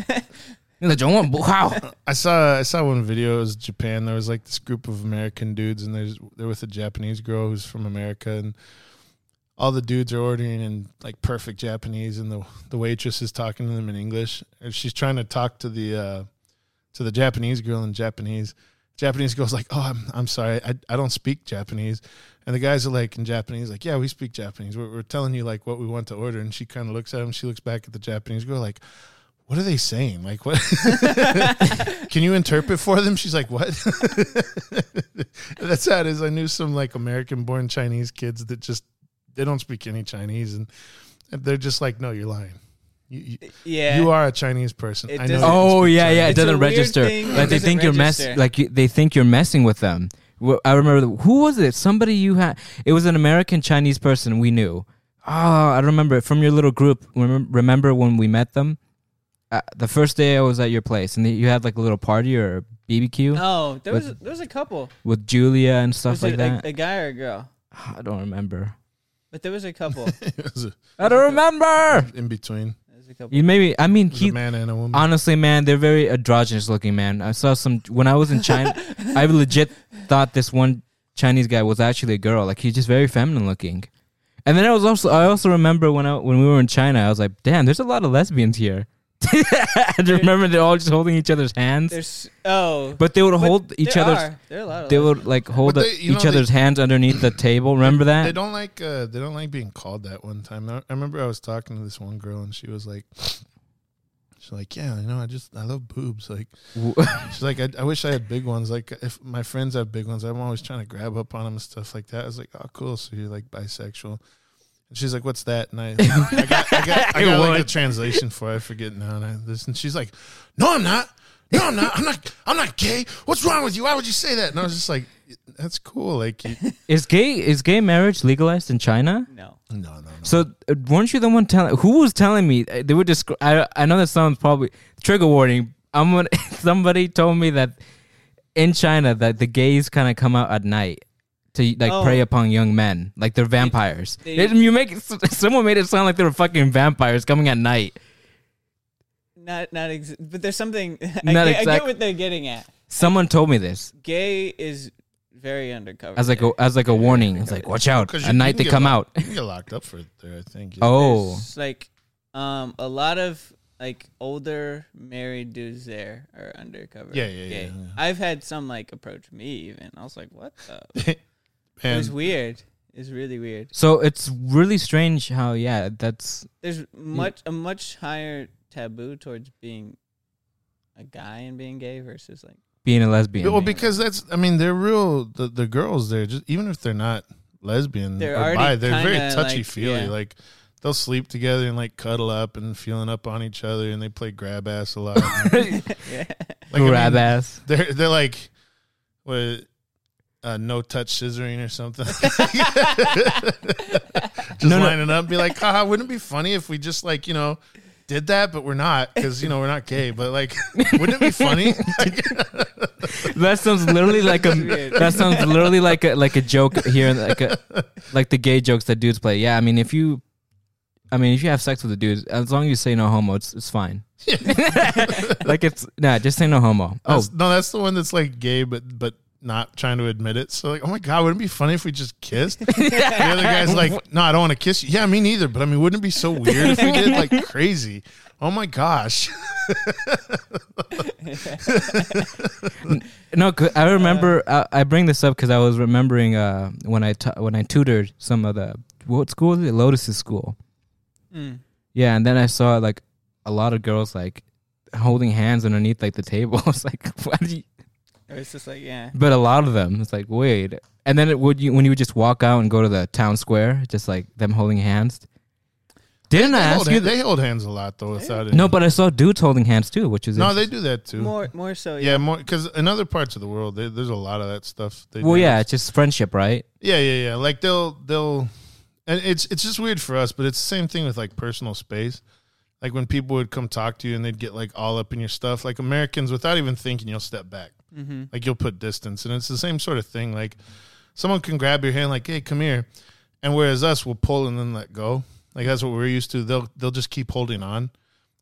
Wow. I saw I saw one video. It was Japan. There was like this group of American dudes, and there's they're with a Japanese girl who's from America, and all the dudes are ordering in like perfect Japanese, and the the waitress is talking to them in English, and she's trying to talk to the uh, to the Japanese girl in Japanese. Japanese girl's like, "Oh, I'm I'm sorry, I I don't speak Japanese," and the guys are like in Japanese, like, "Yeah, we speak Japanese. We're, we're telling you like what we want to order," and she kind of looks at him. She looks back at the Japanese girl like. What are they saying? Like what? [laughs] Can you interpret for them? She's like, what? [laughs] That's sad. Is I knew some like American-born Chinese kids that just they don't speak any Chinese, and, and they're just like, no, you're lying. You, you, yeah. you are a Chinese person. It I know. doesn't- you can Oh speak yeah, yeah. It It's doesn't register. thing Like that they doesn't think you're mess. Like you, they think you're messing with them. Well, I remember who was it? Somebody you had. It was an American Chinese person we knew. Oh, I don't remember it from your little group. Remember, remember when we met them? Uh, the first day I was at your place, and you had like a little party or BBQ Oh, there With- was there was a couple. with Julia and stuff Was like it that. a, a guy or a girl? I don't remember. But there was a couple. [laughs] It was a- I don't remember. in between. There was a couple. You maybe. I mean, It was a man and a woman. Honestly, man, they're very androgynous looking, man. I saw some when I was in China. I [laughs] legit thought this one Chinese guy was actually a girl. Like he's just very feminine looking. And then I was also I also remember when I when we were in China, I was like, damn, there's a lot of lesbians here. [laughs] I remember they're all just holding each other's hands, There's oh, but they would but hold each there other's. Are. There are a lot of They would like hold But up they- you each know, other's hands underneath the table. Remember that? They don't like uh, they don't like being called that one time. I I remember I was talking to this one girl and she was like, [sniffs] she's like, yeah, you know, I just I love boobs. Like [laughs] she's like, I, I wish I had big ones. Like if my friends have big ones, I'm always trying to grab up on them and stuff like that. I was like, oh, cool. So you're like bisexual. And she's like, "What's that?" And I, [laughs] I got, I got, I got like a translation for. it. I forget now. And I this, and she's like, "No, I'm not. No, I'm not. I'm not. I'm not gay. What's wrong with you? Why would you say that?" And I was just like, "That's cool. Like, you, [laughs] Is gay is gay marriage legalized in China? No. no, no, no." So uh, weren't you the one telling? Who was telling me? Uh, They were just. I I know that sounds probably trigger warning. I'm gonna. [laughs] Somebody told me that in China that the gays kind of come out at night to like Oh. prey upon young men, like they're vampires. they- It- you make someone made it sound like they were fucking vampires coming at night. Not not ex- but there's something [laughs] I, Not get, I get what they're getting at. Someone told me this Gay is very undercover. as like a as like a warning. It's like watch out. you at night they get come locked- out. You can get locked up for it there. I think. Oh, There's, like um a lot of like older married dudes there are undercover. Yeah, yeah, gay. yeah, yeah. I've had some like approach me even. I was like, what the? [laughs] it and was weird. It's really weird. so it's really strange how yeah that's There's much a much higher taboo towards being a guy and being gay versus like being a lesbian. well, because that's. I mean, they're real. The the girls there, just even if they're not lesbian They're or already bi, they're very kinda, touchy like, feely. yeah. Like they'll sleep together and like cuddle up and feeling up on each other, and they play grab ass a lot. yeah. [laughs] Like, I grab mean, ass. They're they're like what uh, no touch scissoring or something. [laughs] [laughs] just No, no. lining up, and be like, haha, wouldn't it be funny if we just like you know did that, but we're not because you know we're not gay. But like, [laughs] wouldn't it be funny? That sounds literally like a. That sounds literally like a like a joke here, like a like the gay jokes that dudes play. Yeah, I mean if you, I mean if you have sex with a dude, as long as you say no homo, it's it's fine. like it's nah, just say no homo. Oh, no, that's the one that's like gay, but but not trying to admit it. So like, oh my god, wouldn't it be funny if we just kissed? [laughs] the other guy's like, no, I don't want to kiss you. Yeah, me neither. But I mean, wouldn't it be so weird if we did like [laughs] crazy? Oh my gosh. [laughs] no, 'cause I remember. I, I bring this up because I was remembering uh, when I ta- when I tutored some of the what school is it? Lotus's school. Mm. Yeah, and then I saw like a lot of girls like holding hands underneath like the table. I was like, why do you? It's just like yeah. But a lot of them, it's like, wait. And then it would you when you would just walk out and go to the town square, just like them holding hands. Didn't I ask hold, you? hand- they hold hands a lot though. Without no, but I saw dudes holding hands too, which is no, they do that too. More more so yeah, yeah. more because in other parts of the world, there- there's a lot of that stuff. They well, do. yeah, it's just friendship, right? Yeah, yeah, yeah. Like they'll they'll and it's it's just weird for us, but it's the same thing with like personal space. like when people would come talk to you and they'd get like all up in your stuff. Like Americans, without even thinking, you'll step back. Mm-hmm. Like you'll put distance, and it's the same sort of thing. Like someone can grab your hand, like, "Hey, come here," and whereas us, we'll pull and then let go. Like that's what we're used to. They'll they'll just keep holding on.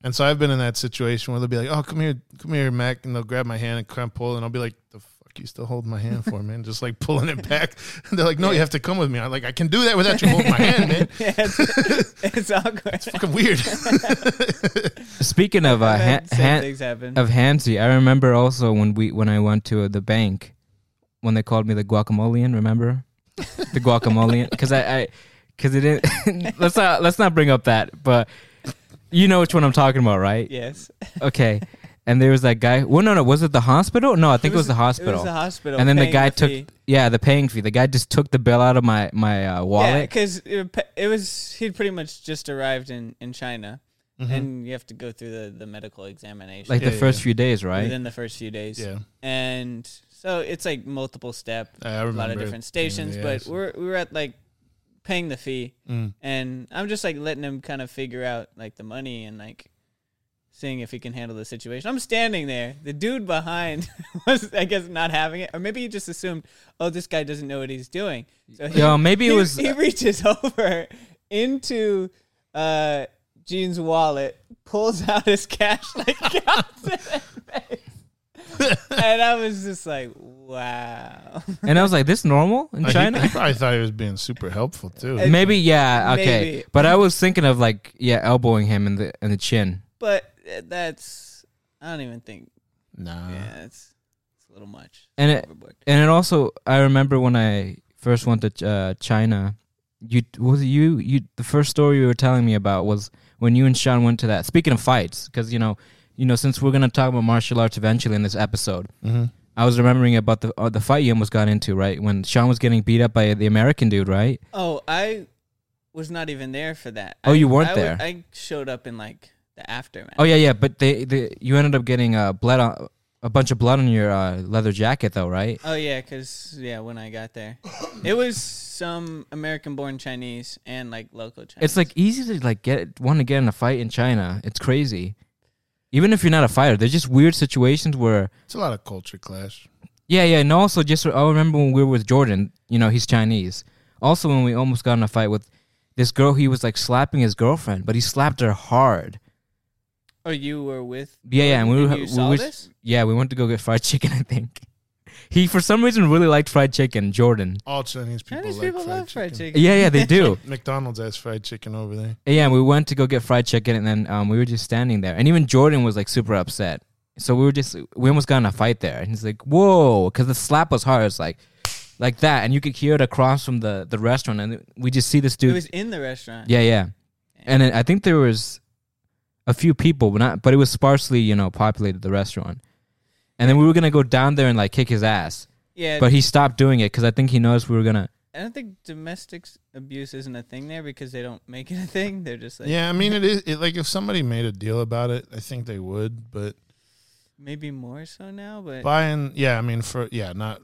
And so I've been in that situation where they'll be like, "Oh, come here, come here, Mac," and they'll grab my hand and cramp pull, and I'll be like, "The fuck, you still holding my hand for, man?" Just like pulling it back. And [laughs] [laughs] they're like, "No, you have to come with me." I'm like, "I can do that without you holding my hand, man." [laughs] yeah, it's, it's awkward. It's fucking weird. Speaking of uh, I've ha- had same han- things happen. of handsy, I remember also when we when I went to the bank when they called me the guacamolean. Remember the guacamolean? Because I, I because it didn't. let's not let's not bring up that. But you know which one I'm talking about, right? yes, Okay. And there was that guy. Well, no, no. Was it the hospital? No, I think it was, the hospital. It hospital. was the hospital. and then the paying guy took fee. yeah the paying fee. The guy just took the bill out of my my uh, Yeah, wallet. because it, it was he'd pretty much just arrived in in China, Mhm. and you have to go through the the medical examination like Yeah, the first yeah. few days, right? within the first few days. yeah, and so it's like multiple step, I a remember. lot of different stations. But so- we're we were at like paying the fee, Mm. and I'm just like letting him kind of figure out like the money and like seeing if he can handle the situation. I'm standing there. The dude behind [laughs] was I guess not having it, or maybe he just assumed, oh, this guy doesn't know what he's doing. So he, Yo, maybe it was- he reaches [laughs] over into uh Gene's wallet, pulls out his cash, like [laughs] counts it and I was just like, wow. and I was like, "This normal in Uh, China?" He, probably thought he was being super helpful too. Uh, Maybe, yeah, okay. Maybe. But I was thinking of like, yeah, elbowing him in the in the chin. But uh, that's I don't even think. nah. Yeah, it's it's a little much. And it- Overboard. And it also, I remember when I first went to uh, China. You was it you you the first story you were telling me about was when you and Sean went to that. Speaking of fights, because you know, you know, since we're gonna talk about martial arts eventually in this episode, Mm-hmm. I was remembering about the uh, the fight you almost got into, right? When Sean was getting beat up by the American dude, right? Oh, I was not even there for that. Oh, I- you weren't I wa- there? I showed up in like the aftermath. Oh yeah, yeah. But they, they you ended up getting uh, blood on a bunch of blood on your uh, leather jacket, though, right? Oh yeah, cause yeah, when I got there, it was some American-born Chinese and like local Chinese. It's like easy to like get want to get in a fight in China. It's crazy. Even if you're not a fighter, there's just weird situations where It's a lot of culture clash. yeah, yeah. And also just I remember when we were with Jordan, you know, he's Chinese. Also when we almost got in a fight with this girl, he was like slapping his girlfriend, but he slapped her hard. Oh, you were with? Yeah, yeah, and we and were- you we saw were- this? Yeah, we went to go get fried chicken, [laughs] I think. He for some reason really liked fried chicken, Jordan. All Chinese people Chinese like people fried love fried chicken. chicken. Yeah, yeah, they do. [laughs] [laughs] McDonald's has fried chicken over there. Yeah, and we went to go get fried chicken, and then um, we were just standing there, and even Jordan was like super upset. So we were just we almost got in a fight there, and he's like, "Whoa!" Because the slap was hard. It's like like that, and you could hear it across from the the restaurant, and we just see this dude. It dude. was in the restaurant. yeah, yeah, and then I think there was a few people, but not, but it was sparsely, you know, populated the restaurant. And then we were gonna go down there and like kick his ass, yeah. but he stopped doing it because I think he noticed we were gonna. I don't think domestic abuse isn't a thing there because they don't make it a thing. They're just like yeah, I mean it is it, like if somebody made a deal about it, I think they would. But maybe more so now. But buying, yeah, I mean for yeah, not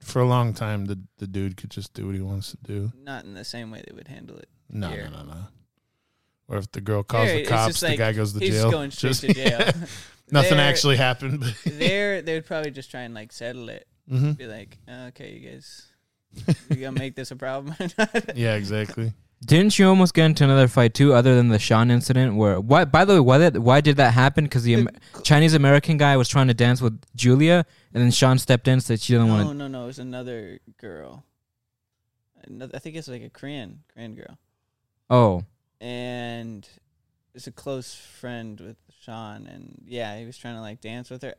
for a long time. The the dude could just do what he wants to do. not in the same way they would handle it. No, Here. no, no, no. Or if the girl calls Here, the cops, just the like, guy goes to He's jail. going straight Just- to jail. [laughs] Nothing There- actually happened. But [laughs] there, they would probably just try and like settle it. hmm Be like, okay, you guys, you gonna make this a problem? or [laughs] not?" yeah, exactly. Didn't you almost get into another fight too, other than the Sean incident? Where why? By the way, why that? Why did that happen? Because the Am- Chinese American guy was trying to dance with Julia, and then Sean stepped in and said she didn't no, want to. No no, no. It was another girl. Another, I think it's like a Korean Korean girl, Oh, and it's a close friend with Sean, and yeah, he was trying to like dance with her,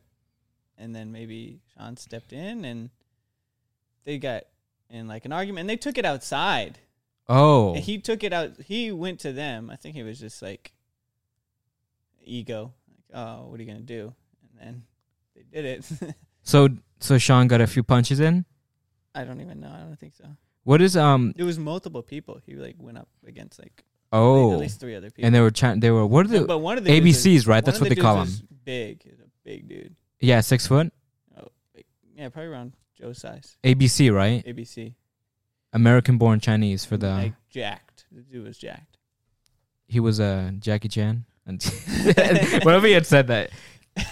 and then maybe Sean stepped in, and they got in like an argument, and they took it outside. oh, And he took it out. He went to them. I think he was just like ego. Like, oh, what are you gonna do? And then they did it. [laughs] so so Sean got a few punches in. I don't even know. I don't think so. What is um? It was multiple people. He like went up against like at Oh, least three other people. and they were trying. They were what are the but one of the ABCs, was- right? That's what the they call them. Big, a big dude. Yeah, six foot. Oh, big. yeah, probably around Joe's size. ABC, right? ABC. American born Chinese for the. like jacked. The dude was jacked. he was uh Jackie Chan. [laughs] And [laughs] what if he had said that?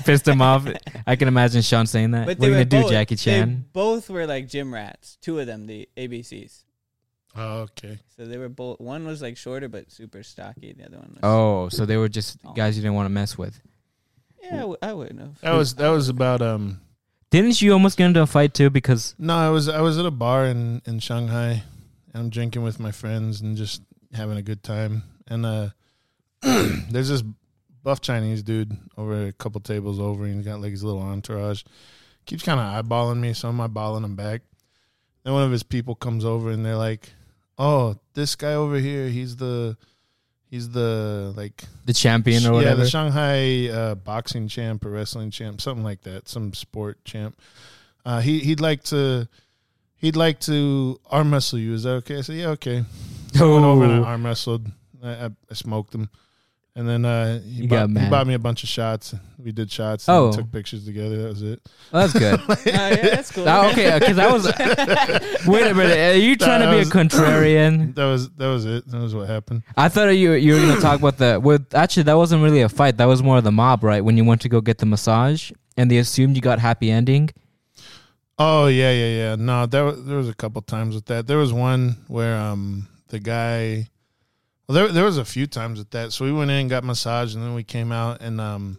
Pissed him off. I can imagine Sean saying that. But what are you gonna do, both- Jackie They Chan? both were like gym rats. Two of them, the ABCs. Oh, okay. So they were both. One was like shorter but super stocky. The other one was. Oh, so they were just guys you didn't want to mess with. Yeah, I, w- I wouldn't have. That was that was about um. Didn't you almost get into a fight too? Because No, I was I was at a bar in in Shanghai. And I'm drinking with my friends and just having a good time. And uh, [clears throat] there's this buff Chinese dude over a couple tables over, and he's got like his little entourage. Keeps kind of eyeballing me, so I'm eyeballing him back. Then one of his people comes over, and they're like, "Oh, this guy over here, he's the." He's the like the champion or whatever. yeah, the Shanghai uh, boxing champ or wrestling champ, something like that, some sport champ. Uh, he he'd like to he'd like to arm wrestle you. Is that okay? I said, yeah, okay. So I went over and I Oh. arm wrestled. I, I, I smoked him, and then uh, he You bought, got he mad. bought me a bunch of shots. We did shots. And Oh. took pictures together. That was it. Well, that's good. [laughs] Uh, yeah, that's cool. Oh, okay, because I was. [laughs] Wait a minute. Are you trying to That be a contrarian? [coughs] That was that was it. That was what happened. I thought you you were gonna talk about the. With actually, that wasn't really a fight. That was more of the mob, right? When you went to go get the massage, and they assumed you got happy ending. Oh yeah, yeah, yeah. No, there was, there was a couple times with that. There was one where um the guy, well, there there was a few times with that. So we went in, and got massage, and then we came out, and um,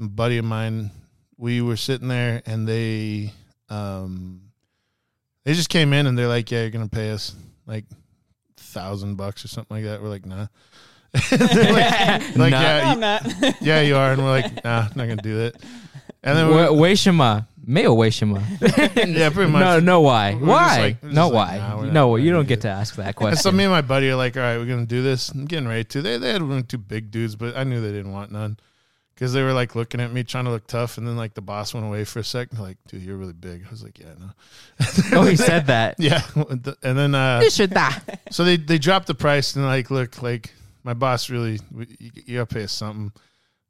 a buddy of mine, we were sitting there, and they um, they just came in, and they're like, "Yeah, you're gonna pay us like thousand bucks or something like that." We're like, "Nah." [laughs] Like, [laughs] like, Nah. No, yeah, I'm not. you- [laughs] yeah, you are, and we're like, "Nah, not gonna do that." And then we, Wa- Weishima, Mayo Weishima. [laughs] yeah, pretty much. No, no, why? We're just Why? like- we're no, just like, why? nah, we're not- no, you don't get to ask that [laughs] question. so me and my buddy are like, all right, we're gonna do this. I'm getting ready to. They they had one two big dudes, but I knew they didn't want none because they were like looking at me trying to look tough, and then like the boss went away for a second. Like, dude, you're really big. I was like, yeah, no. [laughs] oh, he said that. Yeah, and then uh, You should die. so they they dropped the price and like, look, like my boss really, you, you gotta pay us something.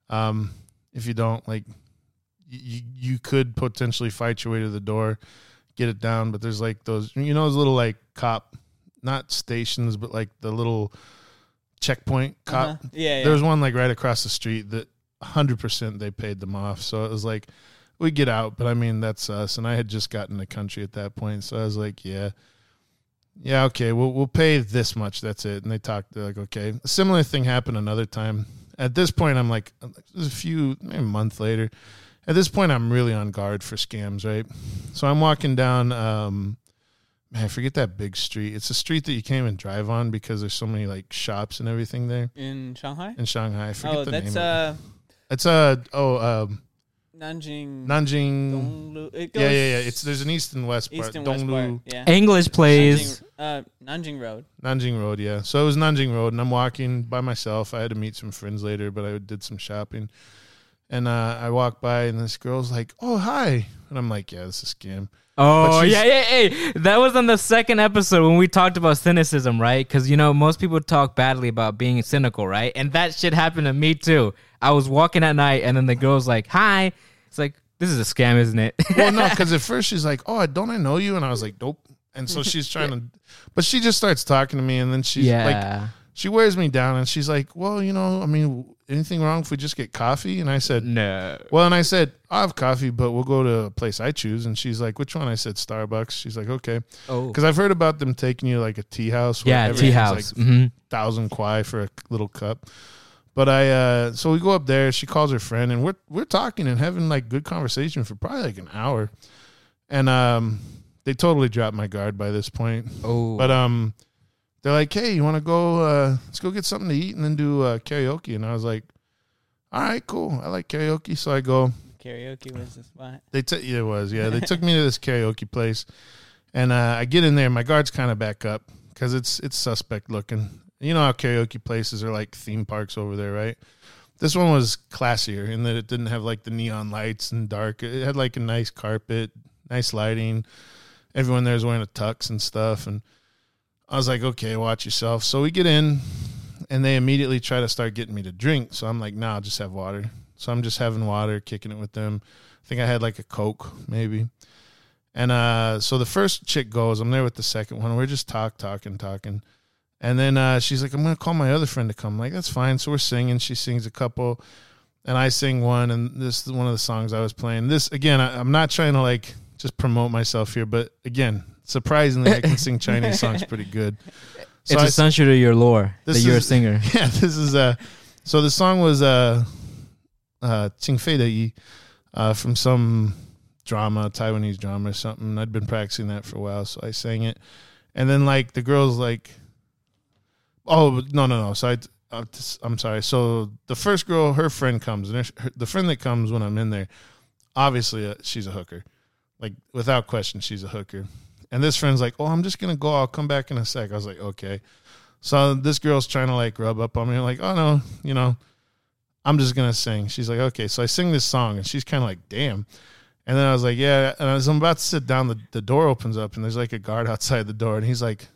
Um, if you don't, like, you you could potentially fight your way to the door, get it down, but there's like those, you know, those little like cop, not stations, but like the little checkpoint cop. Uh-huh. Yeah, yeah. There was one like right across the street that 100% they paid them off. So it was like, we get out, but I mean, that's us. And I had just gotten the country at that point. So I was like, yeah, yeah, okay, we'll, we'll pay this much. That's it. And they talked, they're like, okay. A similar thing happened another time. At this point, I'm like, there's a few, maybe a month later. At this point, I'm really on guard for scams, right? So I'm walking down, um, man, I forget that big street. It's a street that you can't even drive on because there's so many like shops and everything there in Shanghai. in Shanghai. I forget Oh, the that's name. of it. uh, It's uh oh um Nanjing. Nanjing. Donglu. It Yeah, yeah, yeah. It's there's an east and west part. east and west part. Donglu, Yeah. English plays. Nanjing, uh, Nanjing Road. Nanjing Road. Yeah. So it was Nanjing Road, and I'm walking by myself. I had to meet some friends later, but I did some shopping, and uh, I walked by, and this girl's like, "Oh, hi," and I'm like, "Yeah, this is a scam." Oh yeah, yeah, hey, that was on the second episode when we talked about cynicism, right? Because you know most people talk badly about being cynical, right? And that shit happened to me too. I was walking at night, and then the girl's like, "Hi," it's like this is a scam, isn't it? Well, no, [laughs] because at first she's like, "Oh, don't I know you?" And I was like, "Nope." And so she's trying to, but she just starts talking to me, and then she's like, yeah, she wears me down, and she's like, "Well, you know, I mean, anything wrong if we just get coffee?" And I said, no. Well, and I said, I'll have coffee, but we'll go to a place I choose. And she's like, which one? I said, Starbucks. She's like, okay. Oh, Because I've heard about them taking you like a tea house. where yeah, tea house. Like hmm thousand kwai for a little cup. But I, uh, so we go up there. She calls her friend, and we're we're talking and having like good conversation for probably like an hour. And um, they totally dropped my guard by this point. Oh, But um, they're like, "Hey, you want to go? Uh, let's go get something to eat and then do uh, karaoke." And I was like, "All right, cool. I like karaoke." So I go. Karaoke was the spot. They took yeah, it was yeah. They took [laughs] me to this karaoke place, and uh, I get in there. My guard's kind of back up because it's it's suspect looking. You know how karaoke places are like theme parks over there, right? This one was classier in that it didn't have like the neon lights and dark. It had like a nice carpet, nice lighting. Everyone there was wearing a tux and stuff, and I was like, okay, watch yourself. So we get in, and they immediately try to start getting me to drink. So I'm like, nah, just have water. So I'm just having water, kicking it with them. I think I had like a Coke, maybe. And uh, so the first chick goes, I'm there with the second one. We're just talk, talking, talking. And then uh, she's like, I'm gonna call my other friend to come. I'm like, that's fine. So we're singing. She sings a couple, and I sing one. And this is one of the songs I was playing. This again, I, I'm not trying to like just promote myself here, but again, surprisingly, I can sing [laughs] Chinese songs pretty good. So it's I- essential to your lore that This you're a singer. [laughs] yeah, this is uh so the song was uh uh Qing Fei De Yi uh from some drama, Taiwanese drama or something. I'd been practicing that for a while, so I sang it. And then like the girls like Oh, no no no. So I uh, I'm sorry. So the first girl, her friend comes, and her, the friend that comes when I'm in there, obviously uh, she's a hooker, like without question, she's a hooker. And this friend's like, "Oh, I'm just gonna go. I'll come back in a sec." I was like, "Okay." So this girl's trying to like rub up on me, I'm like, "Oh no, you know, I'm just gonna sing." She's like, "Okay." So I sing this song, and she's kind of like, "Damn." And then I was like, "Yeah." And as I'm about to sit down, the the door opens up, and there's like a guard outside the door, and he's like.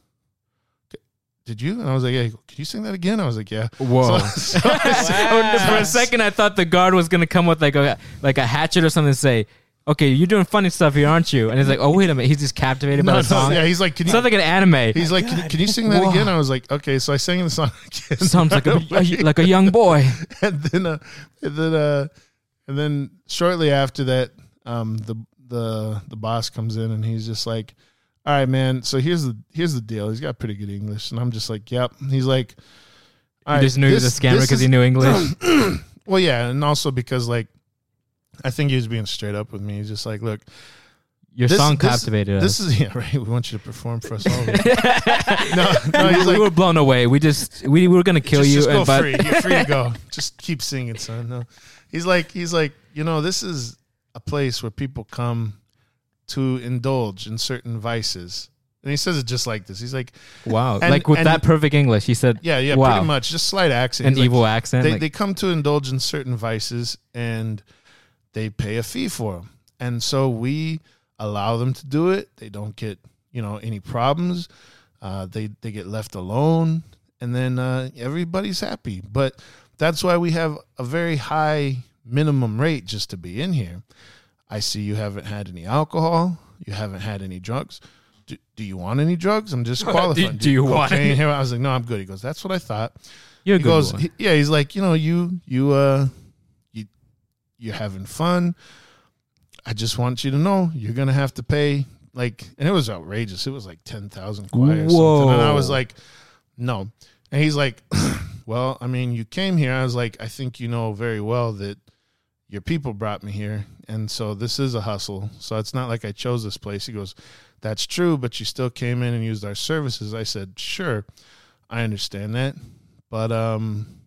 Did you? And I was like, "Yeah." Can you sing that again? I was like, "Yeah." Whoa. So, [laughs] so I [laughs] sang- Oh, For a second, I thought the guard was gonna come with like a like a hatchet or something and say, "Okay, you're doing funny stuff here, aren't you?" And he's like, "Oh, wait a minute." He's just captivated by no, the no, song. yeah, he's like, "Can you?" Sounds like an anime. He's like, can, can you sing that again? I was like, okay. So I sang the song [laughs] again. Sounds like a, a- like a young boy. [laughs] and then, uh, and then, uh, and then shortly after that, um, the the the boss comes in and he's just like, "All right, man. So here's the here's the deal. He's got pretty good English." And I'm just like, "Yep." He's like, "All You right, just knew he was a scammer because he knew English. [clears throat] Well, yeah, and also because like, I think he was being straight up with me. He's just like, "Look, Your this- song captivated This us. This is [laughs] yeah, right. We want you to perform for us all." [laughs] no, no, he's like we like, were blown away. We just we were gonna kill just, you, Just go and, but free. You're free to go. [laughs] Just keep singing, son. No, he's like, he's like, you know, this is a place where people come to indulge in certain vices, and he says it just like this. He's like, wow, And- like with and- that perfect English, he said, yeah, yeah, wow, pretty much, just slight accent, an He's like, evil accent. They like, they come to indulge in certain vices, and they pay a fee for them, and so we allow them to do it. They don't get you know any problems. Uh, they they get left alone, and then uh, everybody's happy. But that's why we have a very high minimum rate just to be in here. I see you haven't had any alcohol. You haven't had any drugs. Do, do you want any drugs? I'm just qualifying. [laughs] do you want any? I was like, no, I'm good. He goes, that's what I thought you're he goes, he- yeah, he's like, you know, you you uh you you're having fun. I just want you to know you're gonna have to pay like and it was outrageous. It was like ten thousand kwai or something. And I was like, no. And he's like, [clears throat] Well, I mean, you came here. I was like, I think you know very well that your people brought me here. And so this is a hustle. So it's not like I chose this place. He goes, That's true, but you still came in and used our services. I said, Sure, I understand that. But um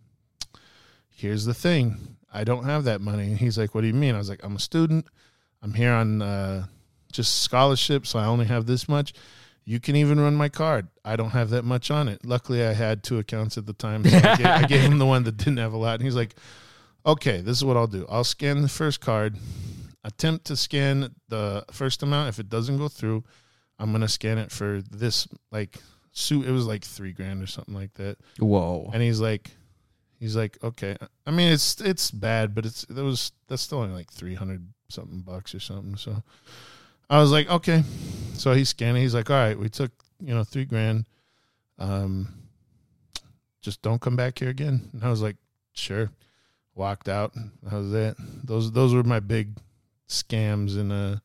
here's the thing. I don't have that money. And he's like, What do you mean? I was like, I'm a student. I'm here on uh just scholarship, so I only have this much. You can even run my card. I don't have that much on it. Luckily, I had two accounts at the time. So I, gave, I gave him the one that didn't have a lot. And he's like, okay, this is what I'll do. I'll scan the first card, attempt to scan the first amount. If it doesn't go through, I'm going to scan it for this, like, suit. It was like three grand or something like that. Whoa. And he's like, he's like, okay. I mean, it's it's bad, but it's there was that's still only like three hundred something bucks or something. So I was like, okay. So he's scanning. He's like, all right, we took you know three grand. Um, just don't come back here again. And I was like, sure. Walked out. That was it. Those those were my big scams and uh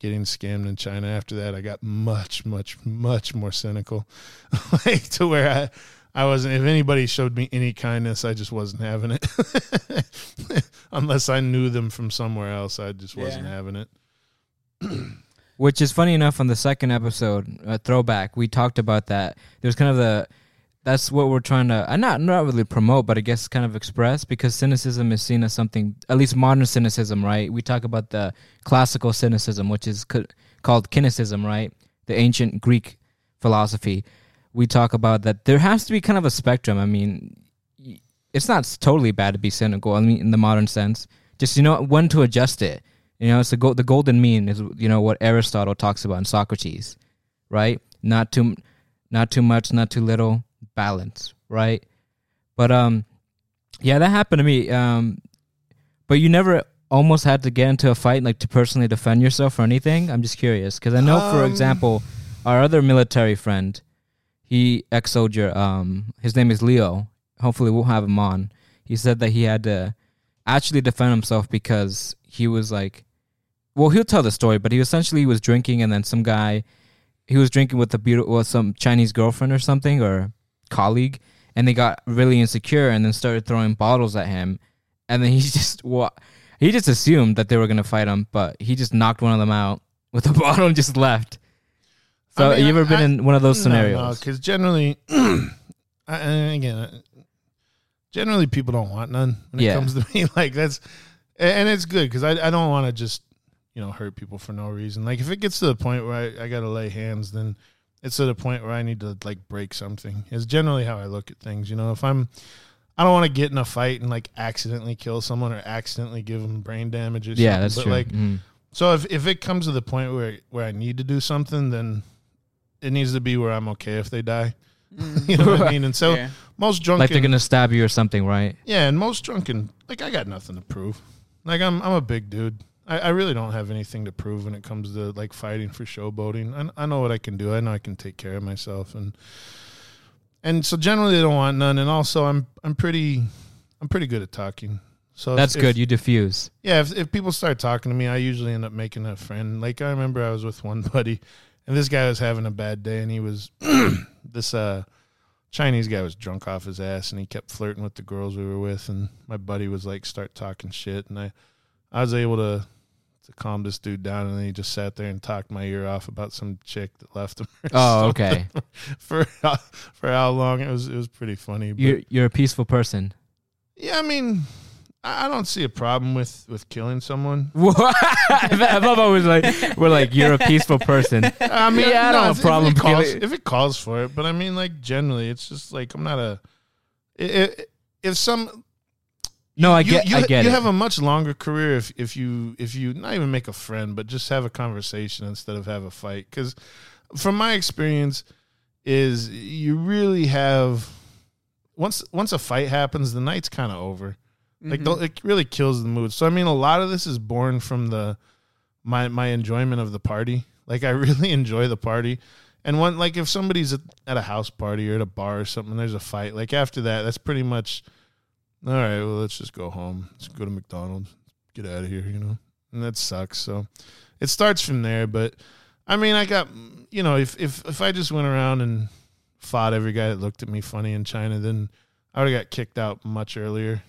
getting scammed in China. After that, I got much, much, much more cynical, [laughs] like to where I, I wasn't. If anybody showed me any kindness, I just wasn't having it. [laughs] Unless I knew them from somewhere else, I just wasn't Yeah. having it. [clears throat] Which is funny enough on the second episode, uh, throwback, we talked about that. There's kind of the that's what we're trying to uh, not not really promote, but I guess kind of express because cynicism is seen as something at least modern cynicism, right? We talk about the classical cynicism, which is c- called kynicism, right? The ancient Greek philosophy. We talk about that there has to be kind of a spectrum. I mean, it's not totally bad to be cynical. I mean, in the modern sense, just you know when to adjust it. You know, it's the go- the golden mean is you know what Aristotle talks about in Socrates, right? Not too, not too much, not too little, balance, right? But um, yeah, that happened to me. Um, but you never almost had to get into a fight like to personally defend yourself or anything. I'm just curious because I know, for Um, example, our other military friend, he ex soldier. Um, his name is Leo. Hopefully, we'll have him on. He said that he had to actually defend himself because he was like, well, he'll tell the story, but he essentially was drinking, and then some guy, he was drinking with a beautiful, with some Chinese girlfriend or something or colleague, and they got really insecure, and then started throwing bottles at him, and then he [laughs] just what. He just assumed that they were gonna fight him, but he just knocked one of them out with a [laughs] bottle and just left. So, I mean, you ever been in one of those scenarios? because generally, [clears throat] I, again, generally people don't want none when Yeah. it comes to [laughs] me. Like that's, and it's good because I, I don't want to just you know hurt people for no reason. Like if it gets to the point where I, I got to lay hands, then it's to the point where I need to like break something. Is generally how I look at things. You know, if I'm I don't want to get in a fight and like accidentally kill someone or accidentally give them brain damage or yeah, that's but true. Like Mm. so if if it comes to the point where where I need to do something, then it needs to be where I'm okay if they die. Mm. [laughs] you know what I mean? And so Yeah. most drunken, like they're gonna stab you or something, right? yeah, and most drunken, like I got nothing to prove. Like I'm I'm a big dude. I, I really don't have anything to prove when it comes to like fighting for showboating. I, I know what I can do. I know I can take care of myself, and and so generally they don't want none. And also I'm I'm pretty I'm pretty good at talking. So if- That's if- good. You diffuse. yeah, if, if people start talking to me, I usually end up making a friend. Like I remember I was with one [laughs] buddy, and this guy was having a bad day, and he was [clears throat] this uh Chinese guy was drunk off his ass, and he kept flirting with the girls we were with, and my buddy was like start talking shit, and I I was able to to calm this dude down, and then he just sat there and talked my ear off about some chick that left him. or Oh, something. okay. [laughs] for how, for how long it was it was pretty funny. You're you're a peaceful person. yeah, I mean. I don't see a problem with, with killing someone. [laughs] I love always like we're like you're a peaceful person. I mean, Yeah, I don't have a problem If it, calls, if it calls for it, but I mean, like generally, it's just like I'm not a. If, if some No, I you, get you, I get you it. have a much longer career if if you if you not even make a friend, but just have a conversation instead of have a fight. Because from my experience, is you really have once once a fight happens, the night's kind of over. Like Mm-hmm. the it really kills the mood. So I mean, a lot of this is born from the my my enjoyment of the party. Like I [laughs] really enjoy the party. And one like if somebody's at, at a house party or at a bar or something, there's a fight. Like after that, that's pretty much all right. Well, let's just go home. Let's go to McDonald's. Get out of here, you know. And that sucks. So it starts from there. But I mean, I got you know, if if if I just went around and fought every guy that looked at me funny in China, then I would have got kicked out much earlier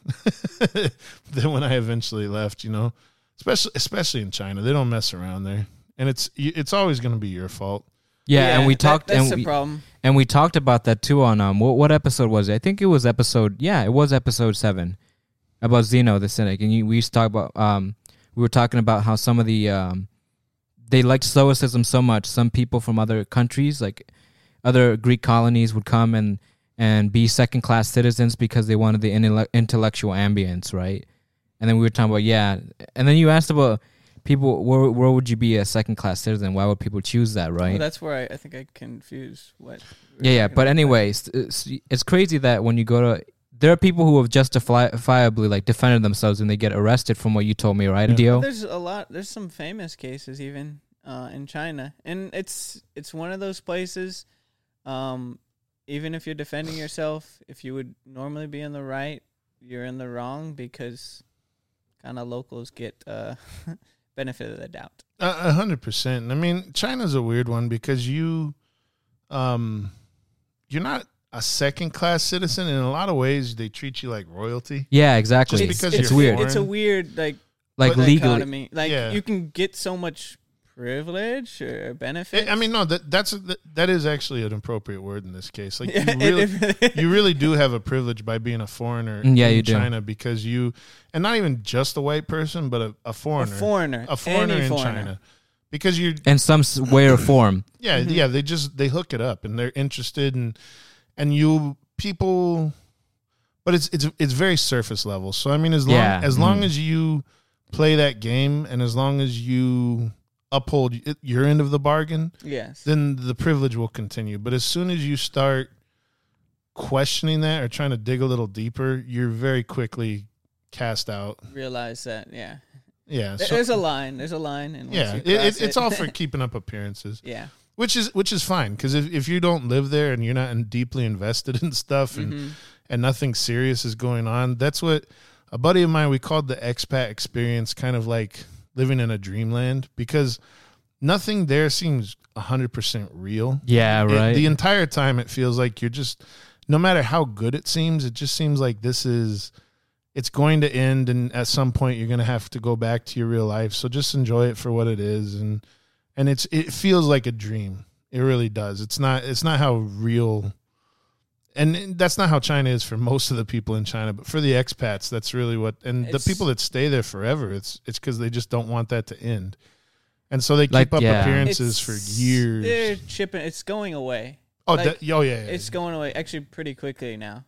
[laughs] than when I eventually left. You know, especially especially in China, they don't mess around there, and it's it's always going to be your fault. yeah, and we that- talked That's and the we, problem. and we talked about that too on um what what episode was it? I think it was episode yeah, it was episode seven about Zeno the Cynic, and you, we used to talk about um we were talking about how some of the um they liked stoicism so much. Some people from other countries, like other Greek colonies, would come and and be second class citizens because they wanted the intellectual ambience, right? And then we were talking about yeah, and then you asked about people where where would you be a second class citizen? Why would people choose that, right? Well, that's where I, I think I confuse what. Yeah, yeah. But about. anyways, it's, it's crazy that when you go to, there are people who have justifiably like defended themselves and they get arrested from what you told me, right, Yeah. Dio? There's a lot. There's some famous cases even uh, in China, and it's it's one of those places. Um, even if you're defending yourself, if you would normally be in the right, you're in the wrong because kind of locals get uh, [laughs] benefit of the doubt. A a hundred percent. I mean, China's a weird one because you, um, you're not a second class citizen. In a lot of ways, they treat you like royalty. Yeah, exactly. Just It's, because it's you're weird. foreign. It's a weird like like but- legally, dichotomy. Like Yeah. you can get so much privilege or benefit. I mean, no, that that's a, that is actually an appropriate word in this case. Like [laughs] you really, you really do have a privilege by being a foreigner. Mm, yeah, in you do. China because you, and not even just a white person, but a, a a foreigner, foreigner, a foreigner any in foreigner. China, because you're in some way or form. [coughs] Yeah, Mm-hmm. yeah. They just they hook it up and they're interested and and you people, but it's it's it's very surface level. So I mean, as long Yeah, as long mm. as you play that game and as long as you uphold your end of the bargain, Yes. then the privilege will continue. But as soon as you start questioning that or trying to dig a little deeper, you're very quickly cast out. Realize that. Yeah. Yeah, so- There's a line. There's a line, and yeah. It, it, it's all for [laughs] keeping up appearances. yeah. which is which is fine because if, if you don't live there and you're not in- deeply invested [laughs] in stuff and Mm-hmm. and nothing serious is going on, that's what a buddy of mine we called the expat experience, kind of like living in a dreamland because nothing there seems hundred percent real. Yeah, It- right. the entire time it feels like you're just no matter how good it seems, it just seems like this is it's going to end and at some point you're going to have to go back to your real life. So just enjoy it for what it is and and it's it feels like a dream. It really does. It's not it's not how real and that's not how China is for most of the people in China, but for the expats, that's really what. And It's- the people that stay there forever, it's it's because they just don't want that to end, and so they keep Like, up yeah. appearances for years. They're chipping. It's going away. Oh, like, that- oh yeah, yeah, It's going away actually pretty quickly now.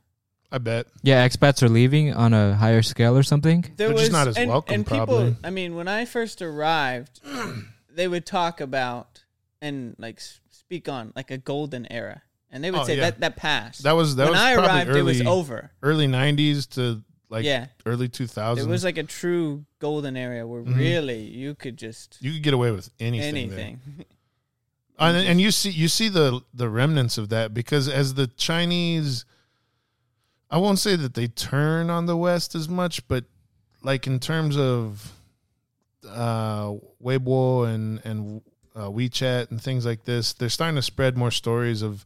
I bet. yeah, expats are leaving on a higher scale or something. There They're was just not as and, welcome, And people, probably. I mean, when I first arrived, [clears throat] they would talk about and like speak on like a golden era, and they would Oh, say yeah. that that passed. That was that when was I probably arrived, early, it was over. early '90s to like yeah, early 2000s. it was like a true golden area where Mhm. really you could just you could get away with anything. there. anything. [laughs] and, and you see you see the the remnants of that because as the Chinese, I won't say that they turn on the West as much, but like in terms of uh, Weibo and and uh, WeChat and things like this, they're starting to spread more stories of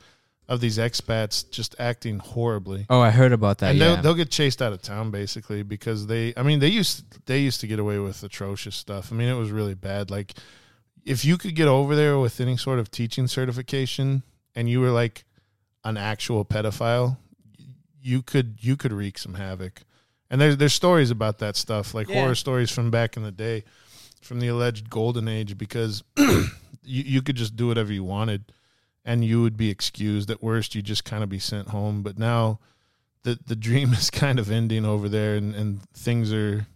of these expats just acting horribly. Oh, I heard about that. and yeah. they'll, they'll get chased out of town basically because they i mean they used they used to get away with atrocious stuff i mean it was really bad like if you could get over there with any sort of teaching certification and you were like an actual pedophile you could you could wreak some havoc and there's there's stories about that stuff like Yeah. horror stories from back in the day from the alleged golden age because [clears throat] you, you could just do whatever you wanted and you would be excused. At worst you just kind of be sent home. But now the the dream [laughs] is kind of ending over there and, and things are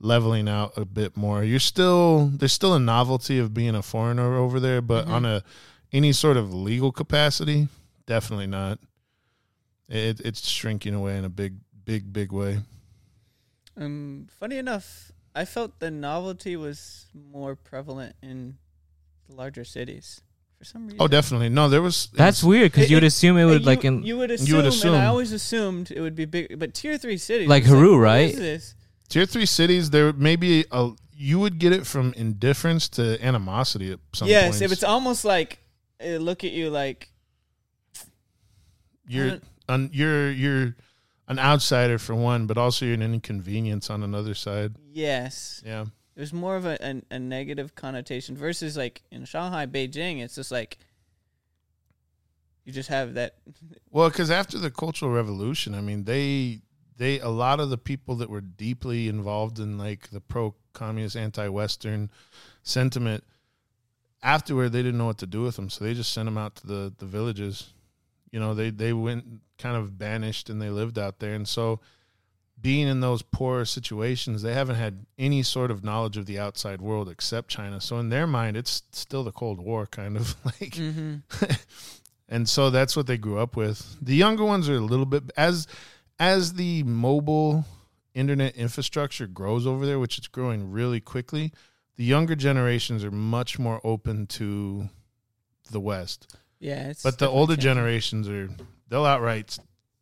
leveling out a bit more. You're still there's still a novelty of being a foreigner over there but Mhm. on a any sort of legal capacity definitely not. It, it's shrinking away in a big big big way. Um, funny enough, I felt the novelty was more prevalent in the larger cities for some reason. oh definitely no there was That's weird because you would assume it would you, like in you would assume, You would and assume. I always assumed it would be big, but tier three cities, Like it's Haru, what right? is this? tier three cities there may be a you would get it from indifference to animosity at some point. yes, points. if it's almost like uh, look at you like you're don't- un, you're you're an outsider for one, but also you're an inconvenience on another side. yes. Yeah, There's more of a, a, a negative connotation versus like in Shanghai, Beijing. It's just like you just have that. [laughs] well, because after the Cultural Revolution, I mean, they they a lot of the people that were deeply involved in like the pro communist, anti Western sentiment. Afterward, they didn't know what to do with them, so they just sent them out to the the villages. You know, they they went kind of banished and they lived out there, and so being in those poor situations, they haven't had any sort of knowledge of the outside world except China. So in their mind, it's still the Cold War, kind of [laughs] like. Mm-hmm. and so that's what they grew up with. The younger ones are a little bit as as the mobile internet infrastructure grows over there, which is growing really quickly. The younger generations are much more open to the West, Yeah, it's but the older changing. generations are they'll outright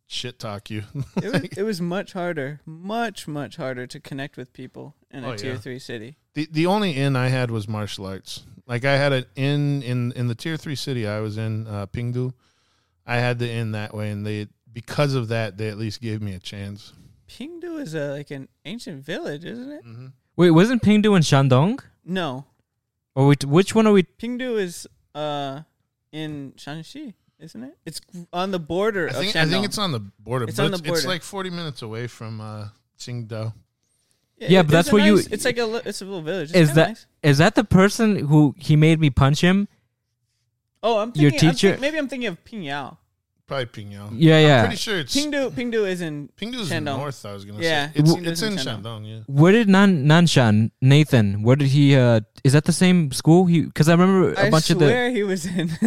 shit talk you. [laughs] it was, it was much harder, much much harder to connect with people in a Oh, tier yeah. three city. The the only in I had was martial arts. Like I had an in in in the tier three city I was in, uh, Pingdu. I had the in that way, and they because of that they at least gave me a chance. Pingdu is a like an ancient village, isn't it? Mm-hmm. Wait, wasn't Pingdu in Shandong? No, Or we, which one are we? Pingdu is uh in Shanxi, isn't it? It's on the border I think Shandong. I think it's on the border. It's but on the border. It's like forty minutes away from uh, Qingdao. Yeah, but that's a where you- It's like a li- it's a little village. It's Is kinda that- nice. Is that the person who he made me punch him? Oh, I'm your thinking. I'm teacher- think- maybe I'm thinking of Pingyao. Probably Pingyao. Yeah, yeah. Pretty sure it's Pingdu, Pingdu is in. Pingdu's in Shandong. north. I was gonna Yeah, say it's Pingdu's it's in in Shandong. Shandong. Yeah. Where did Nan Nanshan Nathan? Where did he? uh Is that the same school? He because I remember a I bunch of the. swear he was in. [laughs]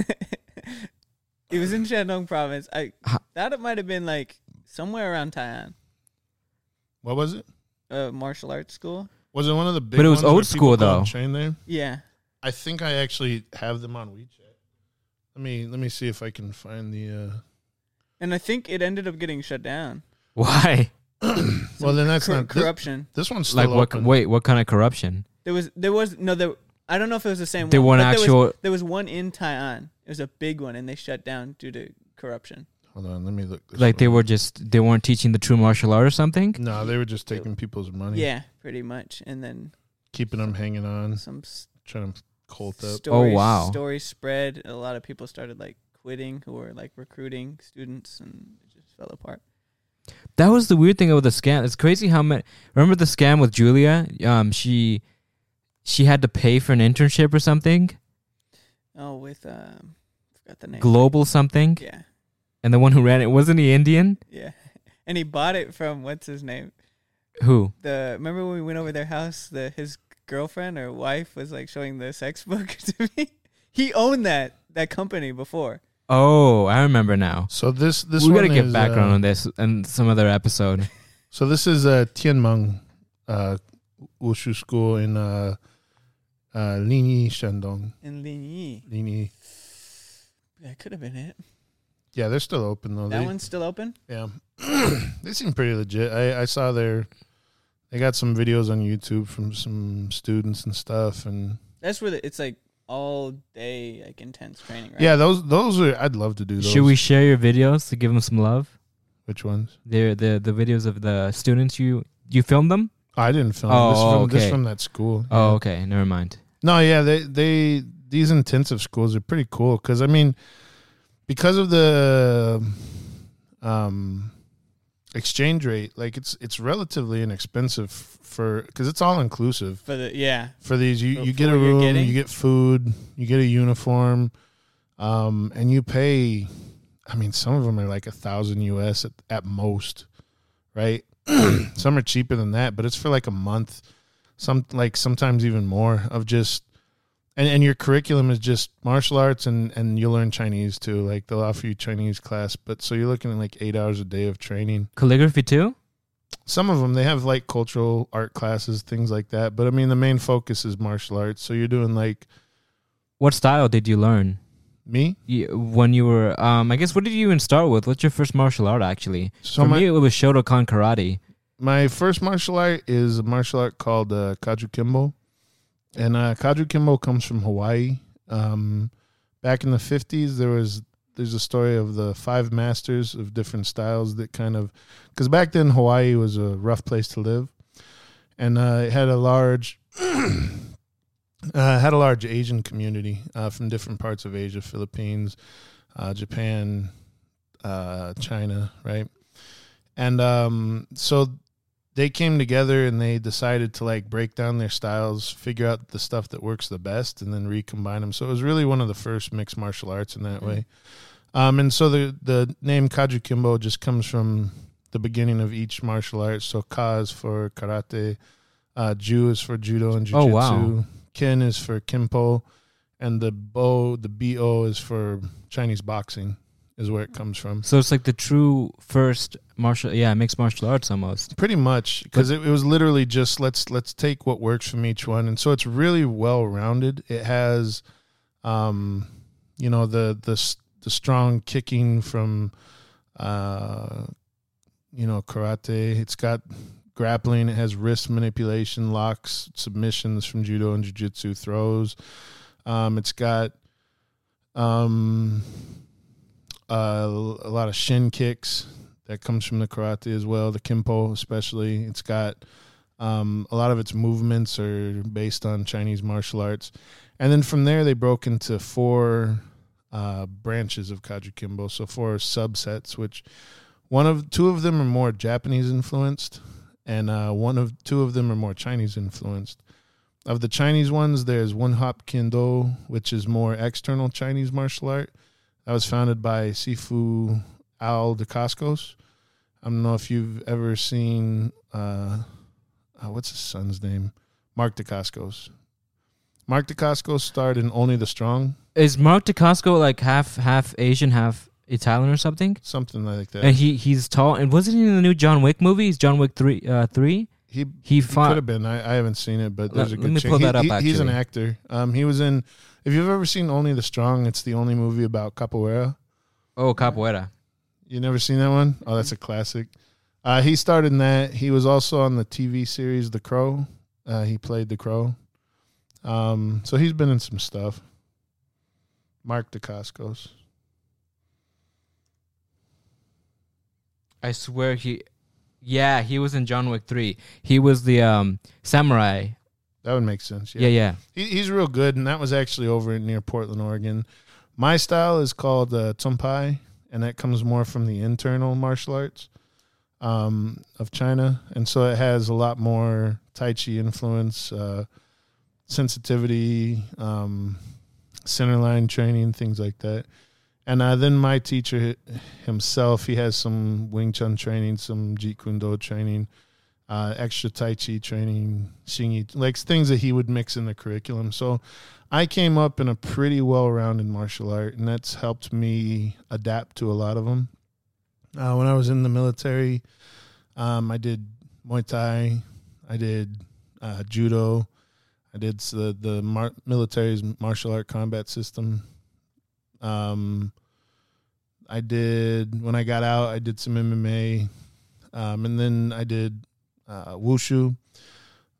he was in Shandong province. I Ha- that it might have been like somewhere around Taiwan, What was it? uh, martial arts school. Was it one of the big? But it was ones old school, though. Train there. Yeah, I think I actually have them on WeChat. Let me let me see if I can find the. uh And I think it ended up getting shut down. Why? Well, then that's Cor- not corruption. this one's still Like what? open. Wait, what kind of corruption? There was there was no there. I don't know if it was the same They one. weren't but there actual- Was, there was one in Taiwan. It was a big one, and they shut down due to corruption. Hold on, let me look. This Like they were just they weren't teaching the true martial art or something. No, they were just taking people's money. Yeah, pretty much. And then keeping them hanging on, some s- trying to cult up. stories, Oh, wow. stories spread. A lot of people started like quitting who were like recruiting students, and it just fell apart. That was the weird thing about the scam. It's crazy how many. Remember the scam with Julia? Um, she she had to pay for an internship or something, Oh, with um, forgot the name. global something, Yeah, and the one who ran it wasn't he Indian? yeah. [laughs] And he bought it from what's his name? Who? The remember when we went over their house? The his girlfriend or wife was like showing the sex [laughs] book to me. He owned that that company before. Oh, I remember now. So this this we one gotta get is, background uh, on this in some other episode. [laughs] So this is uh, Tianmeng uh, Wushu School in uh, uh, Linyi, Shandong. In Linyi. Linyi. That could have been it. Yeah, they're still open though. That They- one's still open. Yeah, [clears throat] they seem pretty legit. I, I saw their, they got some videos on YouTube from some students and stuff, and That's where the, it's like all day like intense training, right? yeah, those those are. I'd love to do those. Should we share your videos to give them some love? Which ones? The the the videos of the students you you filmed them? I didn't film. Oh, this, from, this from that school. Oh, Yeah. okay, never mind. No, yeah, they they these intensive schools are pretty cool because I mean, because of the um exchange rate, like it's it's relatively inexpensive for because it's all inclusive For the yeah. for these. You For- you get a you're room, getting? you get food, you get a uniform, um, and you pay. I mean, some of them are like a thousand US at, at most, right? [clears throat] some are cheaper than that, but it's for like a month. Some like sometimes even more of just and, and your curriculum is just martial arts and and you learn Chinese too. Like they'll offer you Chinese class, but so you're looking at like eight hours a day of training. Calligraphy too? Some of them they have like cultural art classes, things like that. But I mean, the main focus is martial arts. So you're doing like What style did you learn? Me. You, when you were, um, I guess, what did you even start with? What's your first martial art actually? So For my me, it was Shotokan karate. my first martial art is a martial art called uh, Kajukenbo, and uh, Kajukenbo comes from Hawaii. Um, back in the fifties, there was there's a story of the five masters of different styles that kind of because back then Hawaii was a rough place to live, and uh, it had a large. Uh, had a large Asian community uh, from different parts of Asia, Philippines, uh, Japan, uh, China, right? And um, so they came together and they decided to like break down their styles, figure out the stuff that works the best, and then recombine them. So it was really one of the first mixed martial arts in that way. Um, and so the the name Kajukenbo just comes from the beginning of each martial art. So Ka is for karate, uh, Ju is for judo and Oh, jujitsu, wow. Kin is for kenpo, and the Bo the Bo is for Chinese boxing. Is where it comes from. So it's like the true first martial, yeah, mixed martial arts almost. pretty much because it, it was literally just let's let's take what works from each one and so it's really well rounded it has um you know the the the strong kicking from uh you know karate it's got grappling it has wrist manipulation locks submissions from judo and jiu-jitsu throws um it's got um uh, a lot of shin kicks that comes from the karate as well. The kenpo, especially, it's got um, a lot of its movements are based on Chinese martial arts, and then from there they broke into four uh, branches of Kajukenbo, so four subsets. Which one of two of them are more Japanese influenced, and uh, one of two of them are more Chinese influenced. Of the Chinese ones, there's Wun Hop Kuen Do, which is more external Chinese martial art. That was founded by Sifu Al Dacascos. I don't know if you've ever seen uh, uh, what's his son's name, Mark de Dacascos. Mark de Dacascos starred in Only the Strong, Is Mark de Dacasco like half half Asian, half Italian or something? something like that. And he he's tall. And wasn't he in the new John Wick movie? He's John Wick three uh, three. He He he fought. could have been. I, I haven't seen it, but there's Let- a let me chance. pull He- that up, he- He's an actor. Um, he was in. If you've ever seen Only the Strong, it's the only movie about capoeira. oh, capoeira. You never seen that one? Oh, that's a classic. Uh, he started in that. He was also on the TV series The Crow. Uh, he played the Crow. Um, so he's been in some stuff. Mark Dacascos. I swear he. Yeah, he was in John Wick three. He was the um samurai. That would make sense. Yeah, yeah. He, he's real good, and that was actually over near Portland, Oregon. My style is called uh, Tum Pai, and that comes more from the internal martial arts um, of China, and so it has a lot more Tai Chi influence, uh, sensitivity, um, center line training, things like that. And uh, then my teacher himself, he has some Wing Chun training, some Jeet Kune Do training uh, extra Tai Chi training, Xingyi, like things that he would mix in the curriculum. So I came up in a pretty well rounded martial art, and that's helped me adapt to a lot of them. Uh, when I was in the military, um, I did Muay Thai, I did uh, Judo, I did the, the mar- military's martial art combat system. Um, I did, when I got out, I did some MMA. Um, and then I did uh, wushu,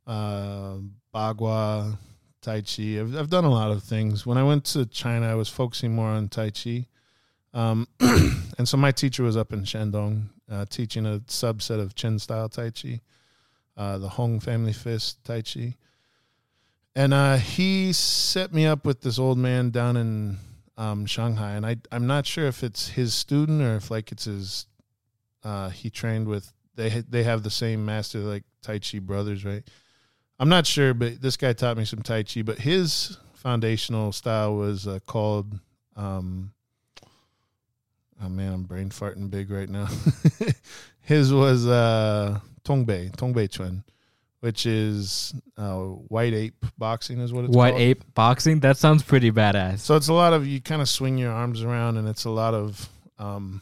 uh, bagua, tai chi. I've, I've done a lot of things. When I went to China, I was focusing more on tai chi, um, [clears throat] and so my teacher was up in Shandong uh, teaching a subset of Chen style tai chi, uh, the Hong family fist tai chi, and uh, he set me up with this old man down in um, Shanghai, and I I'm not sure if it's his student or if like it's his. Uh, he trained with they ha- they have the same master like Tai Chi brothers, right? I'm not sure, but this guy taught me some Tai Chi. But his foundational style was uh, called. Um, oh man, I'm brain farting big right now. [laughs] his was uh, Tongbei Tongbei Chuan, which is uh, white ape boxing is what it's called. White called. ape boxing. That sounds pretty badass. So it's a lot of you kind of swing your arms around, and it's a lot of. Um,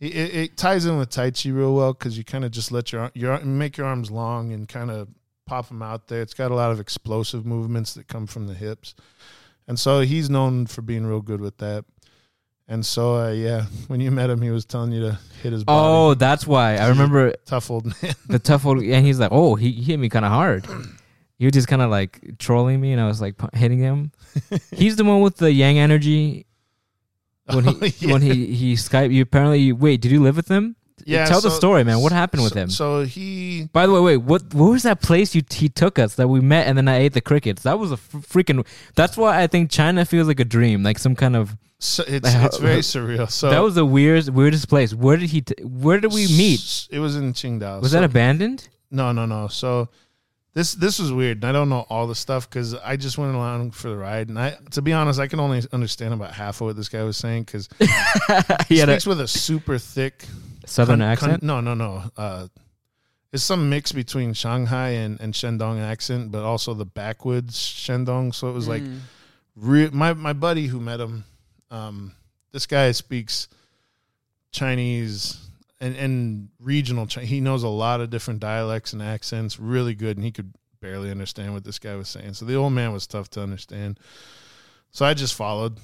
it, it, it ties in with Tai Chi real well because you kind of just let your your make your arms long and kind of pop them out there. It's got a lot of explosive movements that come from the hips, and so he's known for being real good with that. And so, uh, yeah, [laughs] when you met him, he was telling you to hit his body. Oh, that's why I remember tough old man. the tough old. And he's like, oh, he, he hit me kind of hard. [clears throat] He was just kind of like trolling me, and I was like hitting him. [laughs] He's the one with the yang energy. When he [laughs] Oh, yeah. when he he Skype you apparently wait did you live with him? Yeah, tell the story, man. What happened with him? So he By the way, wait, what what was that place you he took us that we met and then I ate the crickets? That was a f- freaking. That's why I think China feels like a dream, like some kind of. So [laughs] it's it's very surreal. So that was the weirdest weirdest place. Where did he? T- where did we meet? It was in Qingdao. Was So- that abandoned? No, no, no. So this this was weird. And I don't know all the stuff because I just went along for the ride. And I, to be honest, I can only understand about half of what this guy was saying because [laughs] he he had a speaks with a super thick southern con- con- accent. no, no, no. Uh, it's some mix between Shanghai and, and Shandong accent, but also the backwoods Shandong. So it was like Mm. re- my my buddy who met him. Um, this guy speaks Chinese and and regional. Chi- He knows a lot of different dialects and accents, really good, and he could barely understand what this guy was saying. So the old man was tough to understand. So I just followed,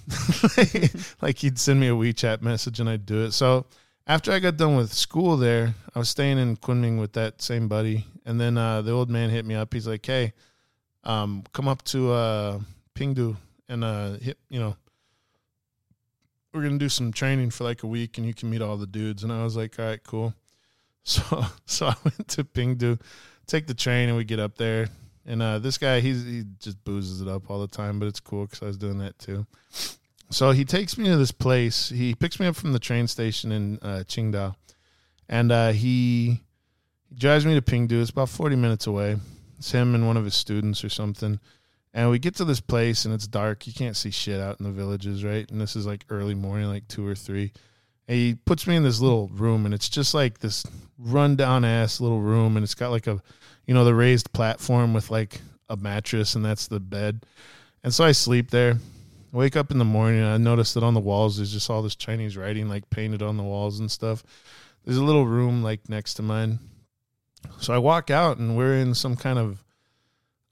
[laughs] like he'd send me a WeChat message and I'd do it. So after I got done with school there, I was staying in Kunming with that same buddy, and then uh, the old man hit me up. He's like, "Hey, um, come up to uh, Pingdu and uh, hit, you know, we're gonna do some training for like a week, and you can meet all the dudes." And I was like, "All right, cool." [laughs] So so I went to Pingdu, take the train, and we get up there. And uh, this guy, he's he just boozes it up all the time, but it's cool because I was doing that too. So he takes me to this place. He picks me up from the train station in uh, Qingdao, and uh, he, he drives me to Pingdu. It's about forty minutes away. It's him and one of his students or something. And we get to this place and it's dark. You can't see shit out in the villages, right? And this is like early morning, like two or three. And he puts me in this little room and it's just like this rundown ass little room and it's got like a you know, the raised platform with like a mattress and that's the bed. And so I sleep there. Wake up in the morning and I notice that on the walls there's just all this Chinese writing like painted on the walls and stuff. There's a little room like next to mine. So I walk out and we're in some kind of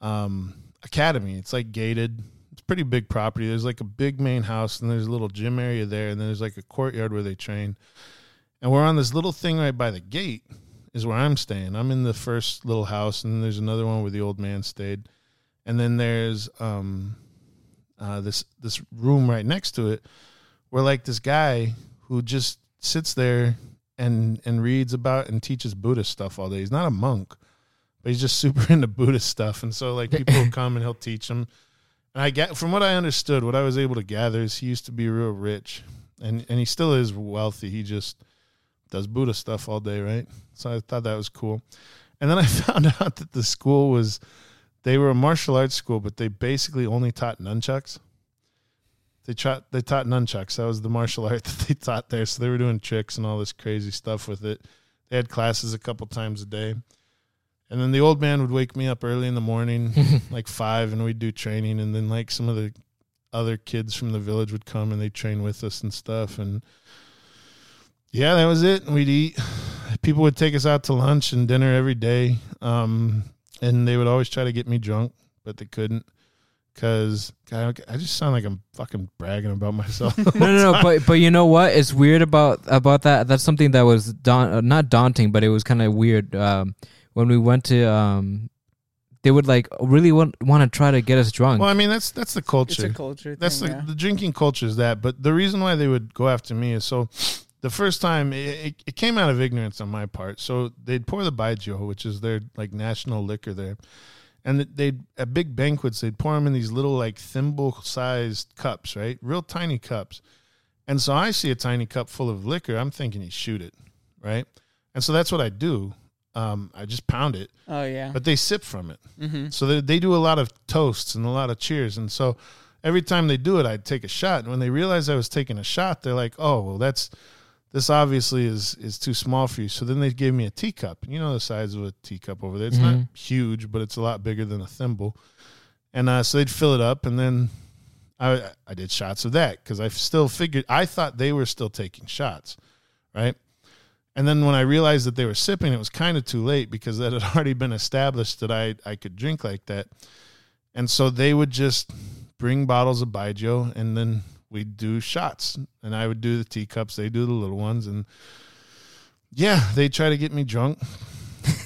um, academy. It's like gated. It's pretty big property. There's like a big main house and there's a little gym area there and then there's like a courtyard where they train. And we're on this little thing right by the gate is where I'm staying. I'm in the first little house and there's another one where the old man stayed. And then there's um uh, this this room right next to it where like this guy who just sits there and and reads about and teaches Buddhist stuff all day. He's not a monk, but he's just [laughs] super into Buddhist stuff. And so like people will [laughs] come and he'll teach them. And I get from what I understood, what I was able to gather is he used to be real rich, and and he still is wealthy. He just does Buddha stuff all day, right? So I thought that was cool. And then I [laughs] found out that the school was they were a martial arts school, but they basically only taught nunchucks. They taught they taught nunchucks. That was the martial art that they taught there. So they were doing tricks and all this crazy stuff with it. They had classes a couple times a day. And then the old man would wake me up early in the morning, [laughs] [laughs] like five, and we'd do training. And then like some of the other kids from the village would come and they'd train with us and stuff. And yeah, that was it. And we'd eat. [sighs] People would take us out to lunch and dinner every day. Um, and they would always try to get me drunk, but they couldn't because I just sound like I'm fucking bragging about myself. [laughs] no, no, no. But but you know what? It's weird about about that. That's something that was not daunting, but it was kind of weird. Um, when we went to, um, they would like really want want to try to get us drunk. Well, I mean that's that's the culture. It's culture. a culture. that's thing, the, yeah. the drinking culture is that. But the reason why they would go after me is so. The first time it, it, it came out of ignorance on my part. So they'd pour the baijiu, which is their like national liquor there, and they'd at big banquets they'd pour them in these little like thimble sized cups, right, real tiny cups. And so I see a tiny cup full of liquor. I'm thinking you shoot it, right? And so that's what I do. Um, I just pound it, Oh yeah. but they sip from it. mm-hmm. So they, they do a lot of toasts and a lot of cheers. And so every time they do it, I'd take a shot. And when they realized I was taking a shot, they're like, oh, well, that's this obviously is is too small for you. So then they gave me a teacup. And you know the size of a teacup over there. It's not Mhm. huge, but it's a lot bigger than a thimble. And uh, so they'd fill it up. And then I, I did shots of that because I still figured, I thought they were still taking shots, right? And then when I realized that they were sipping, it was kind of too late because that had [laughs] already been established that I I could drink like that. And so they would just bring bottles of Baijiu and then we'd do shots. And I would do the teacups, they do the little ones and yeah, they try to get me drunk.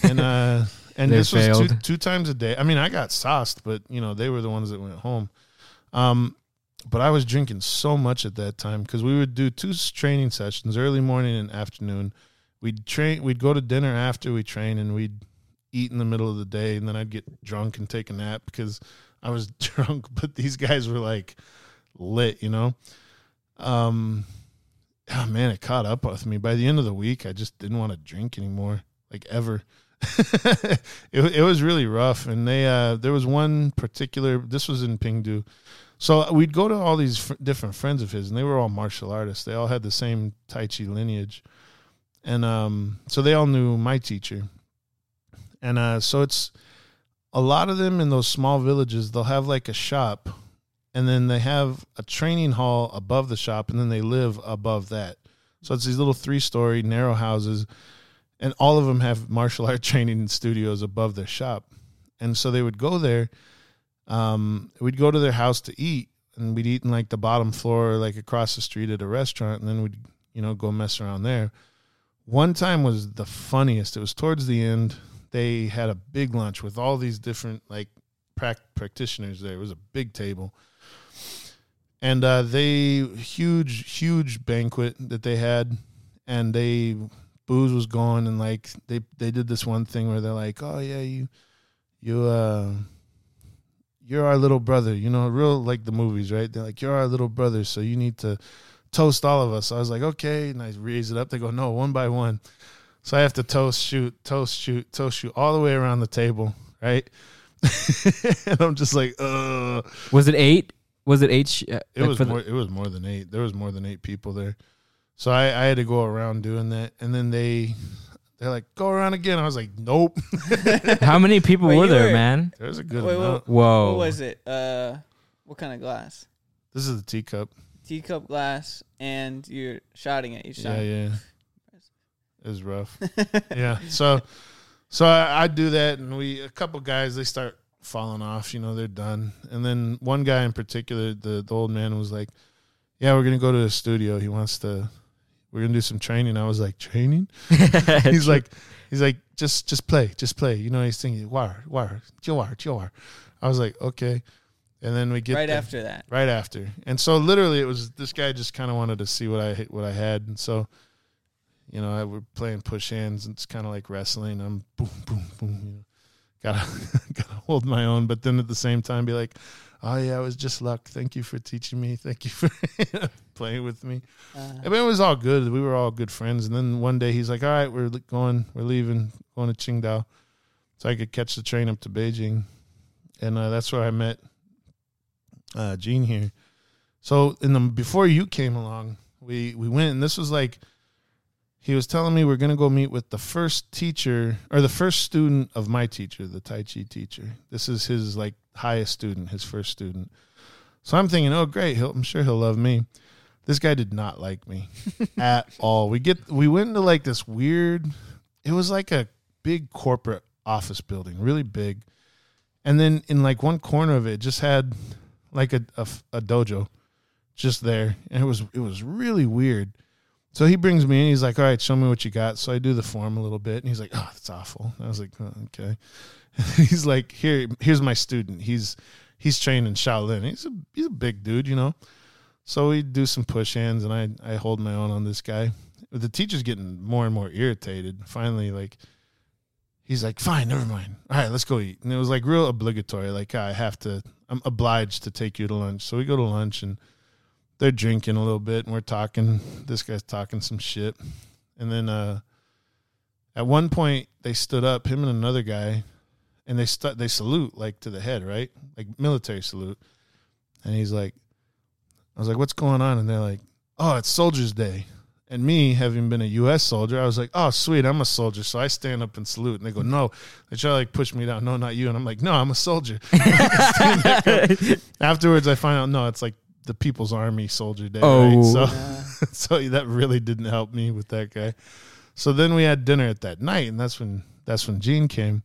And uh [laughs] and this was two, two times a day. I mean, I got sauced, but you know, they were the ones that went home. Um but I was drinking so much at that time because we would do two training sessions, early morning and afternoon. We'd train. We'd go to dinner after we train, and we'd eat in the middle of the day, and then I'd get drunk and take a nap because I was [laughs] drunk. But these guys were like lit, you know. Um, oh man, it caught up with me. By the end of the week, I just didn't want to drink anymore, like ever. [laughs] it it was really rough, and they uh, there was one particular. This was in Pingdu. So we'd go to all these fr- different friends of his, and they were all martial artists. They all had the same Tai Chi lineage, and um, so they all knew my teacher. And uh, so it's a lot of them in those small villages. They'll have like a shop, and then they have a training hall above the shop, and then they live above that. So it's these little three-story narrow houses, and all of them have martial art [laughs] training studios above their shop. And so they would go there um, we'd go to their house to eat, and we'd eat in like the bottom floor, like across the street at a restaurant, and then we'd you know go mess around there. One time was the funniest. It was towards the end. They had a big lunch with all these different like prac- practitioners there. It was a big table, and uh, they huge huge banquet that they had, and they booze was gone, and like they they did this one thing where they're like, oh yeah you you uh you're our little brother, you know, real like the movies, right? They're like, you're our little brother, so you need to toast all of us. So I was like, okay, and I raise it up. They go, no, one by one. So I have to toast, shoot, toast, shoot, toast, shoot, all the way around the table, right? [laughs] and I'm just like, uh Was it eight? Was it eight? Sh- uh, it like was for the- more. it was more than eight. There was more than eight people there, so I, I had to go around doing that. And then they, they're like, go around again. I was like, nope. [laughs] How many people Wait, were there, were- man? There's a good Wait, amount. Whoa. What was it? Uh, what kind of glass? This is the teacup. Teacup glass, and you're shouting at each Yeah, time. yeah. [laughs] It was rough. yeah. So So I, I do that, and we a couple guys they start falling off. You know, they're done. And then one guy in particular, the the old man was like, "Yeah, we're gonna go to the studio. He wants to. We're gonna do some training." I was like, "Training?" [laughs] [laughs] he's like, he's like, "Just just play, just play." You know, he's thinking, "War, war, war, war." I was like, "Okay." And then we get right there- after that. right after. And so literally it was this guy just kind of wanted to see what I what I had. And so you know, I we're playing push hands and it's kind of like wrestling. I'm boom boom boom, you know. Got to got to hold my own, but then at the same time be like, "Oh yeah, it was just luck. Thank you for teaching me. Thank you for [laughs] playing with me." Uh, I mean, it was all good. We were all good friends. And then one day he's like, "All right, we're going, we're leaving, going to Qingdao, so I could catch the train up to Beijing." And uh, that's where I met uh, Gene here. So in the before you came along, we we went, and this was like he was telling me we're gonna go meet with the first teacher or the first student of my teacher, the Tai Chi teacher. This is his like highest student, his first student. So I'm thinking, oh great, he'll, I'm sure he'll love me. This guy did not like me [laughs] at all. We get we went into like this weird. It was like a big corporate office building, really big, and then in like one corner of it, it just had like a, a a dojo, just there, and it was it was really weird. So he brings me in. He's like, "All right, show me what you got." So I do the form a little bit, and he's like, "Oh, that's awful." I was like, oh, "Okay." [laughs] he's like, "Here, here's my student. He's he's trained in Shaolin. He's a he's a big dude, you know." So we do some push hands, and I I hold my own on this guy. The teacher's getting more and more irritated. Finally, like he's like, "Fine, never mind. All right, let's go eat." And it was like real obligatory. Like I have to. I'm obliged to take you to lunch. So we go to lunch, and they're drinking a little bit, and we're talking. This guy's talking some shit, and then uh, at one point they stood up, him and another guy, and they stu- they salute like to the head, right, like military salute, and he's like, I was like, "What's going on?" And they're like, "Oh, it's Soldiers' Day." And me, having been a U.S. soldier, I was like, "Oh, sweet, I'm a soldier." So I stand up and salute, and they go, "No." They try to like push me down. No, not you. And I'm like, "No, I'm a soldier." [laughs] Stand back up. Afterwards, I find out no, it's like the People's Army Soldier Day. Oh. Right? So, uh, [laughs] so that really didn't help me with that guy. So then we had dinner at that night, and that's when that's when Gene came.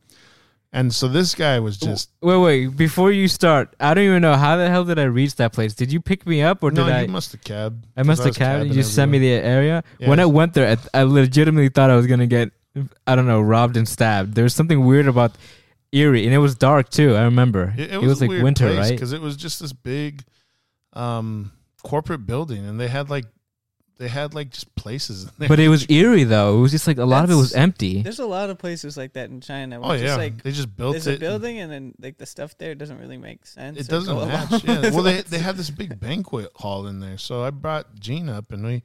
And so this guy was just Wait, wait. Before you start, I don't even know how the hell did I reach that place. Did you pick me up or no, did I? you must have cabbed. I must have was cabbed. You sent me the area. Yeah. When I went there, I, I legitimately thought I was gonna get, I don't know, robbed and stabbed. There was something weird about eerie, and it was dark too. I remember. It, It, was, like winter, right? Because it was just this big, um, corporate building, and they had like, they had like just places. In there. But it was eerie though. It was just like a lot of it was empty. there's a lot of places like that in China. Where oh it's yeah, just like they just built there's it. a building and then like the stuff there doesn't really make sense. It doesn't match. Yeah. [laughs] Well, they they had this big banquet hall in there, so I brought Gene up, and we.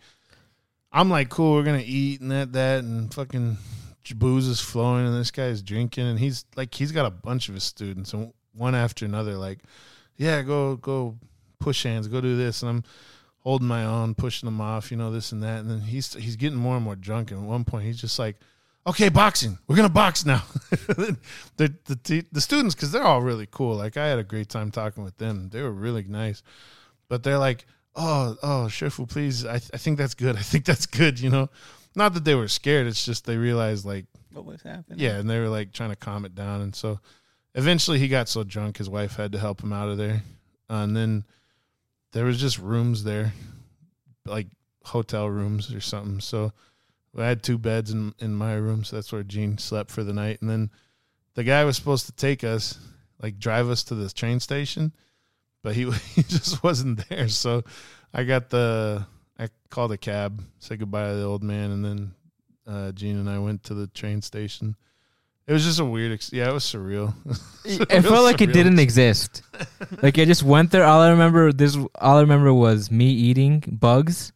I'm like, cool. We're gonna eat and that that and fucking booze is flowing, and this guy's drinking, and he's like, he's got a bunch of his students, and one after another, like, yeah, go go push hands, go do this, and I'm holding my own, pushing them off, you know, this and that, and then he's he's getting more and more drunk, and at one point he's just like. Okay, boxing. We're gonna box now. [laughs] the the the students, because they're all really cool. Like I had a great time talking with them. They were really nice, but they're like, "Oh, oh, Shifu, please. I I think that's good. I think that's good." You know, not that they were scared. It's just they realized like What was happening? yeah, and they were like trying to calm it down, and so eventually he got so drunk his wife had to help him out of there, uh, and then there was just rooms there, like hotel rooms or something. So I had two beds in in my room, so that's where Gene slept for the night, and then the guy was supposed to take us, like drive us to the train station, but he [laughs] he just wasn't there. So I got the I called a cab, said goodbye to the old man, and then uh, Gene and I went to the train station. It was just a weird, ex- yeah, it was surreal. [laughs] it Real felt like it didn't exist. [laughs] like I just went there. All I remember this. All I remember was me eating bugs.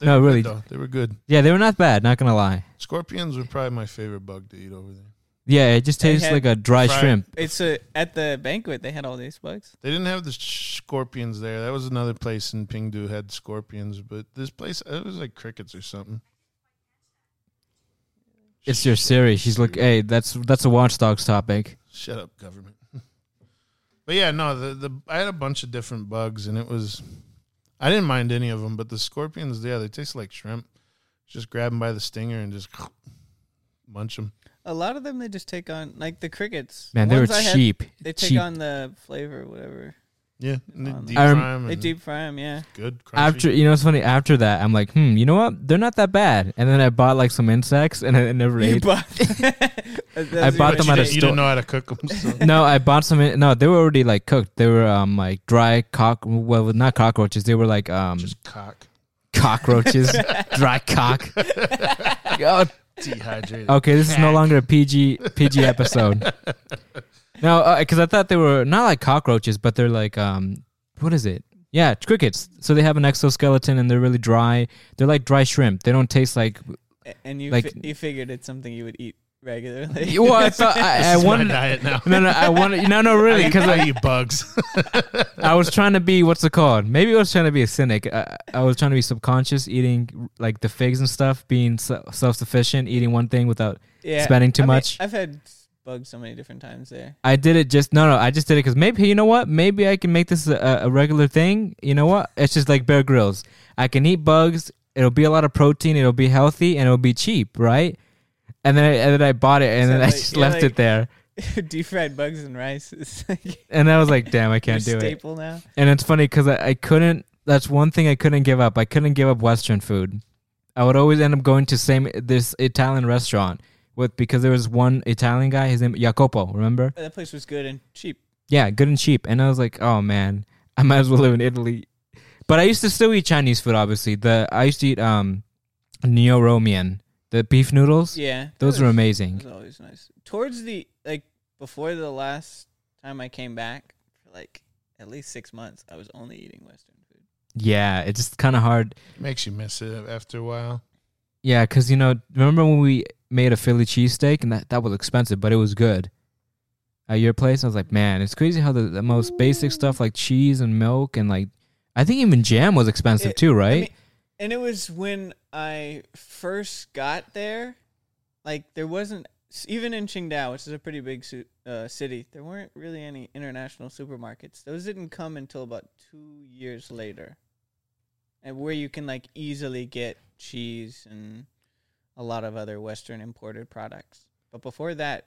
No, really. though. they were good. Yeah, they were not bad. Not gonna lie. Scorpions were probably my favorite bug to eat over there. Yeah, it just They tastes had like a dry fried- shrimp. It's a at the banquet they had all these bugs. They didn't have the scorpions there. That was another place in Pingdu had scorpions, but this place it was like crickets or something. It's your Siri. She's like, hey, that's that's a watchdogs topic. Shut up, government. [laughs] but yeah, no, the the I had a bunch of different bugs, and it was I didn't mind any of them, but the scorpions, yeah, they taste like shrimp. Just grab them by the stinger and just [laughs] munch them. A lot of them they just take on like the crickets. Man, The they were ones I had, cheap. They take cheap. on the flavor, whatever. Yeah, and they Um, deep I rem- fry 'em They and deep fry them, yeah. good. Crunchy. After you know, it's funny. After that, I'm like, hmm, you know what? They're not that bad. And then I bought like some insects, and I never You ate. bought- [laughs] [laughs] I bought them at a didn't, you store. didn't know how to cook them. So. [laughs] no, I bought some. in- No, they were already like cooked. They were um like dry cock. Well, not cockroaches. They were like um Just cock. cockroaches, dry cock. Oh, Dehydrated. okay, this is no longer a PG PG episode. No, because I thought they were not like cockroaches, but they're like um, what is it? Yeah, crickets. So they have an exoskeleton and they're really dry. They're like dry shrimp. They don't taste like. and you Like- fi- you figured it's something you would eat regularly. [laughs] Well, I thought I, This I wanted. diet now. No, no, I wanted. No, no, really, because I I, eat bugs. [laughs] I was trying to be what's it called? Maybe I was trying to be a cynic. I, I was trying to be subconscious, eating like the figs and stuff, being self sufficient, eating one thing without yeah, spending too I mean, much. I've had bugs so many different times there. I did it just no, no. I just did it because maybe you know what? Maybe I can make this a, a regular thing. You know what? It's just like Bear Grylls. I can eat bugs. It'll be a lot of protein. It'll be healthy and it'll be cheap, right? And then I, and then I bought it and So, then I just left like- it there. [laughs] Deep fried bugs and rice is [laughs] like And I was like, damn, I can't [laughs] do it. staple now. And it's funny because I, I couldn't. That's one thing I couldn't give up. I couldn't give up Western food. I would always end up going to same this Italian restaurant with because there was one Italian guy. His name Jacopo. Remember? That place was good and cheap. Yeah, good and cheap. And I was like, oh man, [laughs] I might as well live in Italy. But I used to still eat Chinese food. Obviously, the I used to eat um, niurou mian, the beef noodles. Yeah, Those that are amazing. that always nice. Towards the like before the last time I came back for like at least six months, I was only eating Western food. Yeah, it's just kind of hard. Makes you miss it after a while. Yeah, because you know, remember when we made a Philly cheesesteak and that that was expensive, but it was good. At your place, I was like, man, it's crazy how the, the most basic stuff like cheese and milk and like, I think even jam was expensive It- too, I right? mean, and it was when I first got there, like there wasn't even in Qingdao, which is a pretty big su- uh, city. There weren't really any international supermarkets. Those didn't come until about two years later, and where you can like easily get cheese and a lot of other Western imported products. But before that,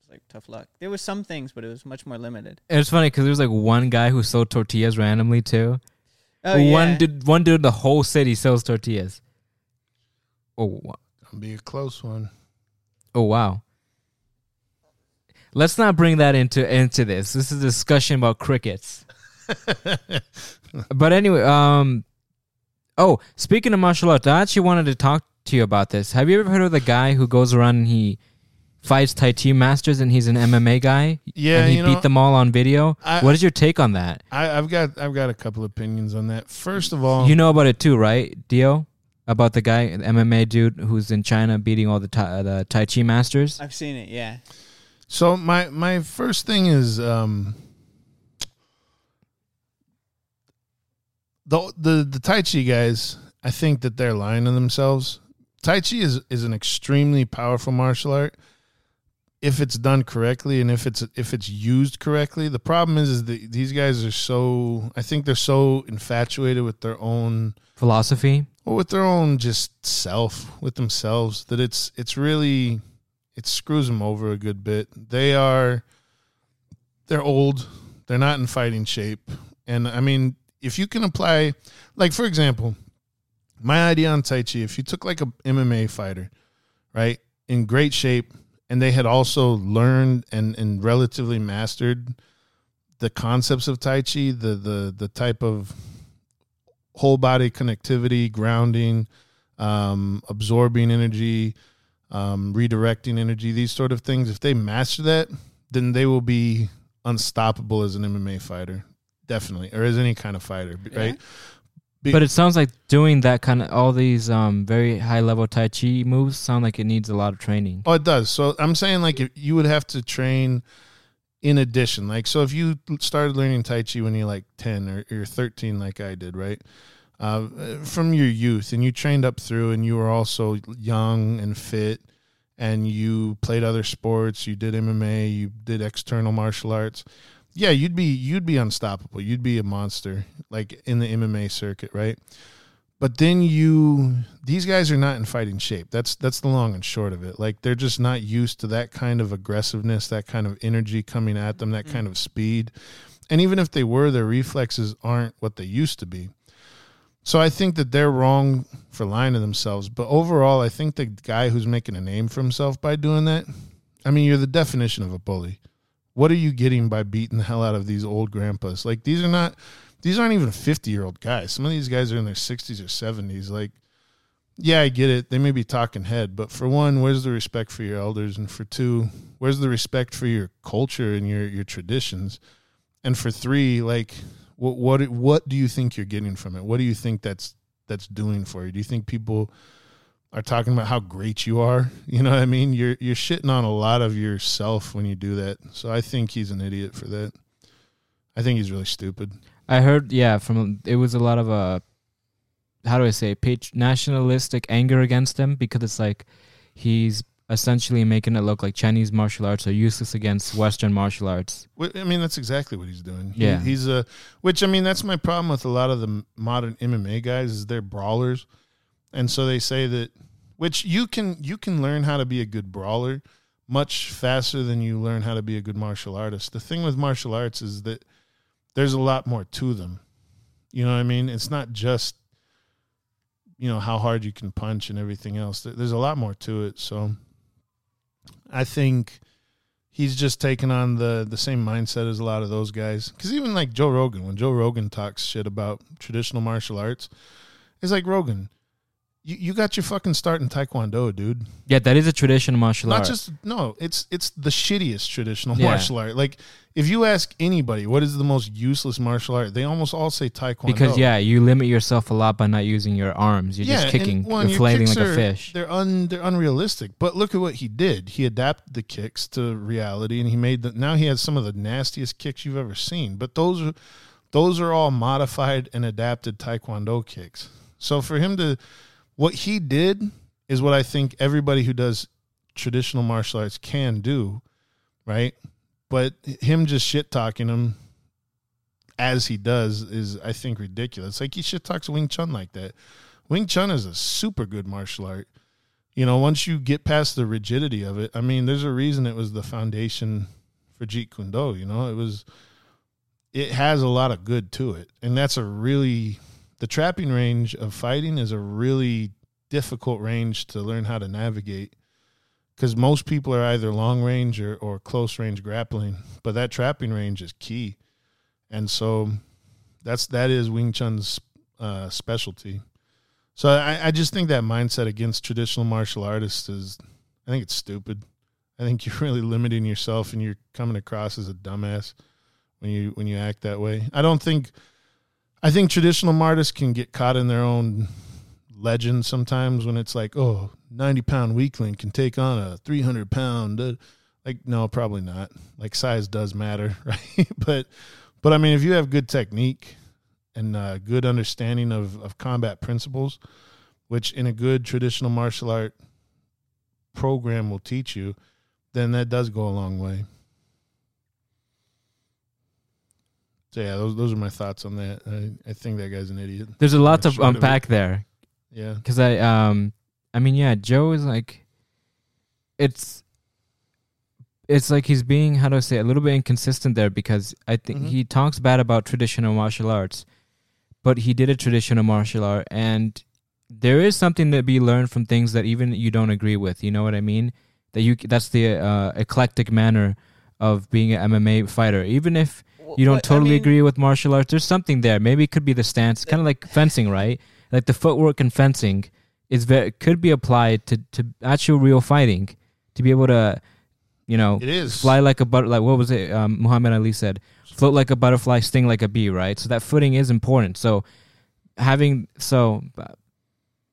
it's like tough luck. There was some things, but it was much more limited. And it's funny because there was like one guy who sold tortillas randomly too. Oh yeah, One dude, one dude, in the whole city sells tortillas. Oh, wa- Gonna be a close one. oh wow. Let's not bring that into into this. This is a discussion about crickets. [laughs] but anyway, um, oh, speaking of martial arts, I actually wanted to talk to you about this. Have you ever heard of the guy who goes around and he fights Tai Chi masters and he's an MMA guy? Yeah, and he you beat know, them all on video. I- what is your take on that? I, I've got I've got a couple opinions on that. First of all, You know about it too, right, Dio? About the guy, the MMA dude who's in China beating all the tai, the Tai Chi masters. I've seen it. Yeah, So my my first thing is um the the the Tai Chi guys, I think that they're lying to themselves. Tai Chi is is an extremely powerful martial art if it's done correctly and if it's if it's used correctly. The problem is is that these guys are so I think they're so infatuated with their own Philosophy. or with their own just self, with themselves, that it's it's really it screws them over a good bit. They are they're old. They're not in fighting shape. And I mean, if you can apply like for example, my idea on Tai Chi, if you took like a MMA fighter, right, in great shape, and they had also learned and, and relatively mastered the concepts of Tai Chi, the the the type of whole body connectivity, grounding, um, absorbing energy, um, redirecting energy, these sort of things. If they master that, then they will be unstoppable as an MMA fighter, definitely, or as any kind of fighter, right? Be- But it sounds like doing that kind of all these um, very high level Tai Chi moves sound like it needs a lot of training. Oh, it does. So I'm saying like if you would have to train in addition. Like so if you started learning Tai Chi when you're like 10 or you're 13 like I did, right? Uh, from your youth and you trained up through and you were also young and fit and you played other sports, you did MMA, you did external martial arts. Yeah, you'd be you'd be unstoppable. You'd be a monster like in the MMA circuit, right? but then you these guys are not in fighting shape. That's that's the long and short of it. Like they're just not used to that kind of aggressiveness, that kind of energy coming at them, that kind mm. of speed. And even if they were, their reflexes aren't what they used to be. So I think that they're wrong for lying to themselves. But overall, I think the guy who's making a name for himself by doing that, I mean, you're the definition of a bully. What are you getting by beating the hell out of these old grandpas? Like these are not these aren't even 50 year old guys. Some of these guys are in their 60s or 70s. Like, yeah, I get it. They may be talking head, but for one, where's the respect for your elders? And for two, where's the respect for your culture and your, your traditions? And for three, like, what, what, what do you think you're getting from it? What do you think that's, that's doing for you? Do you think people are talking about how great you are? You know what I mean? You're, you're shitting on a lot of yourself when you do that. So I think he's an idiot for that. I think he's really stupid. I heard, yeah, from it was a lot of uh, how do I say, patri- nationalistic anger against him because it's like he's essentially making it look like Chinese martial arts are useless against Western martial arts. I mean, that's exactly what he's doing. He- Yeah. he's a. Which I mean, that's my problem with a lot of the modern MMA guys is they're brawlers, and so they say that. Which you can you can learn how to be a good brawler much faster than you learn how to be a good martial artist. The thing with martial arts is that there's a lot more to them. You know what I mean? It's not just you know how hard you can punch and everything else. There's a lot more to it. So I think he's just taken on the the same mindset as a lot of those guys. Because even like Joe Rogan, when Joe Rogan talks shit about traditional martial arts, it's like Rogan, you, you got your fucking start in Taekwondo, dude. Yeah, that is a traditional martial Not art. just no, it's it's the shittiest traditional Yeah. martial art. Like if you ask anybody what is the most useless martial art, they almost all say Taekwondo. because yeah, you limit yourself a lot by not using your arms. You're just kicking, well, and your flailing kicks like a are- fish. They're un they're unrealistic. But look at what he did. He adapted the kicks to reality, and he made the. Now he has some of the nastiest kicks you've ever seen. But those are those are all modified and adapted Taekwondo kicks. So for him to, what he did is what I think everybody who does traditional martial arts can do, right? But him just shit talking him as he does is I think ridiculous. Like he shit talks Wing Chun like that. Wing Chun is a super good martial art. You know, once you get past the rigidity of it, I mean, there's a reason it was the foundation for Jeet Kune Do. You know, it was, it has a lot of good to it, and that's a really the trapping range of fighting is a really difficult range to learn how to navigate because most people are either long range or, or close range grappling, but that trapping range is key, and so that's that is Wing Chun's uh, specialty. So I, I just think that mindset against traditional martial artists is, I think it's stupid. I think [laughs] you're really limiting yourself, and you're coming across as a dumbass when you when you act that way. I don't think, I think traditional artists can get caught in their own legend sometimes when it's like, oh, 90 pound weakling can take on a 300 pound. uh, Like, no, probably not. Like size does matter, [laughs] right? but, but I mean, if you have good technique and uh, good understanding of, of combat principles, which in a good traditional martial art program will teach you, then that does go a long way. So yeah, those those are my thoughts on that. I, I think that guy's an idiot. There's a lot to unpack there. Yeah. because I um I mean yeah Joe is like it's it's like he's being how do I say a little bit inconsistent there because I think Mhm. he talks bad about traditional martial arts, but he did a traditional martial art and there is something to be learned from things that even you don't agree with. You know what I mean? That you that's the uh, eclectic manner of being an MMA fighter. Even if you don't totally agree with martial arts, there's something there. Maybe it could be the stance, kind of like fencing, right? Like the footwork and fencing is very could be applied to to actual real fighting to be able to, you know, It is. fly like a butter. Like what was it? Um, Muhammad Ali said, "Float like a butterfly, sting like a bee." Right. So that footing is important. So having so.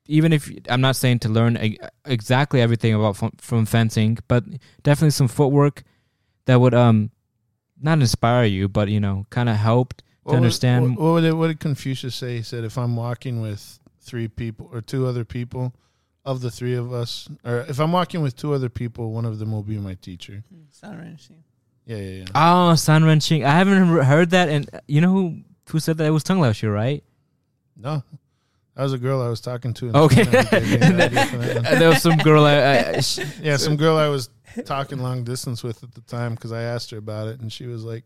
Even if I'm not saying to learn e- exactly everything about from, from fencing, but definitely some footwork that would um not inspire you, but you know, kind of help to What would- understand. What, what, did, what did Confucius say? He said, if I'm walking with three people or two other people, of the three of us, or if I'm walking with two other people, one of them will be my teacher. Hmm, Sound wrenching. Yeah, yeah, yeah. Oh, San Renqing. I haven't heard that, and you know who who said that? It was Tung Laoshi, right? No, That was a girl I was talking to. in Okay. China who gave me the [laughs] idea that. And there was some girl. I, I, sh- Yeah, some girl I was talking long distance with at the time because I asked her about it, and she was like,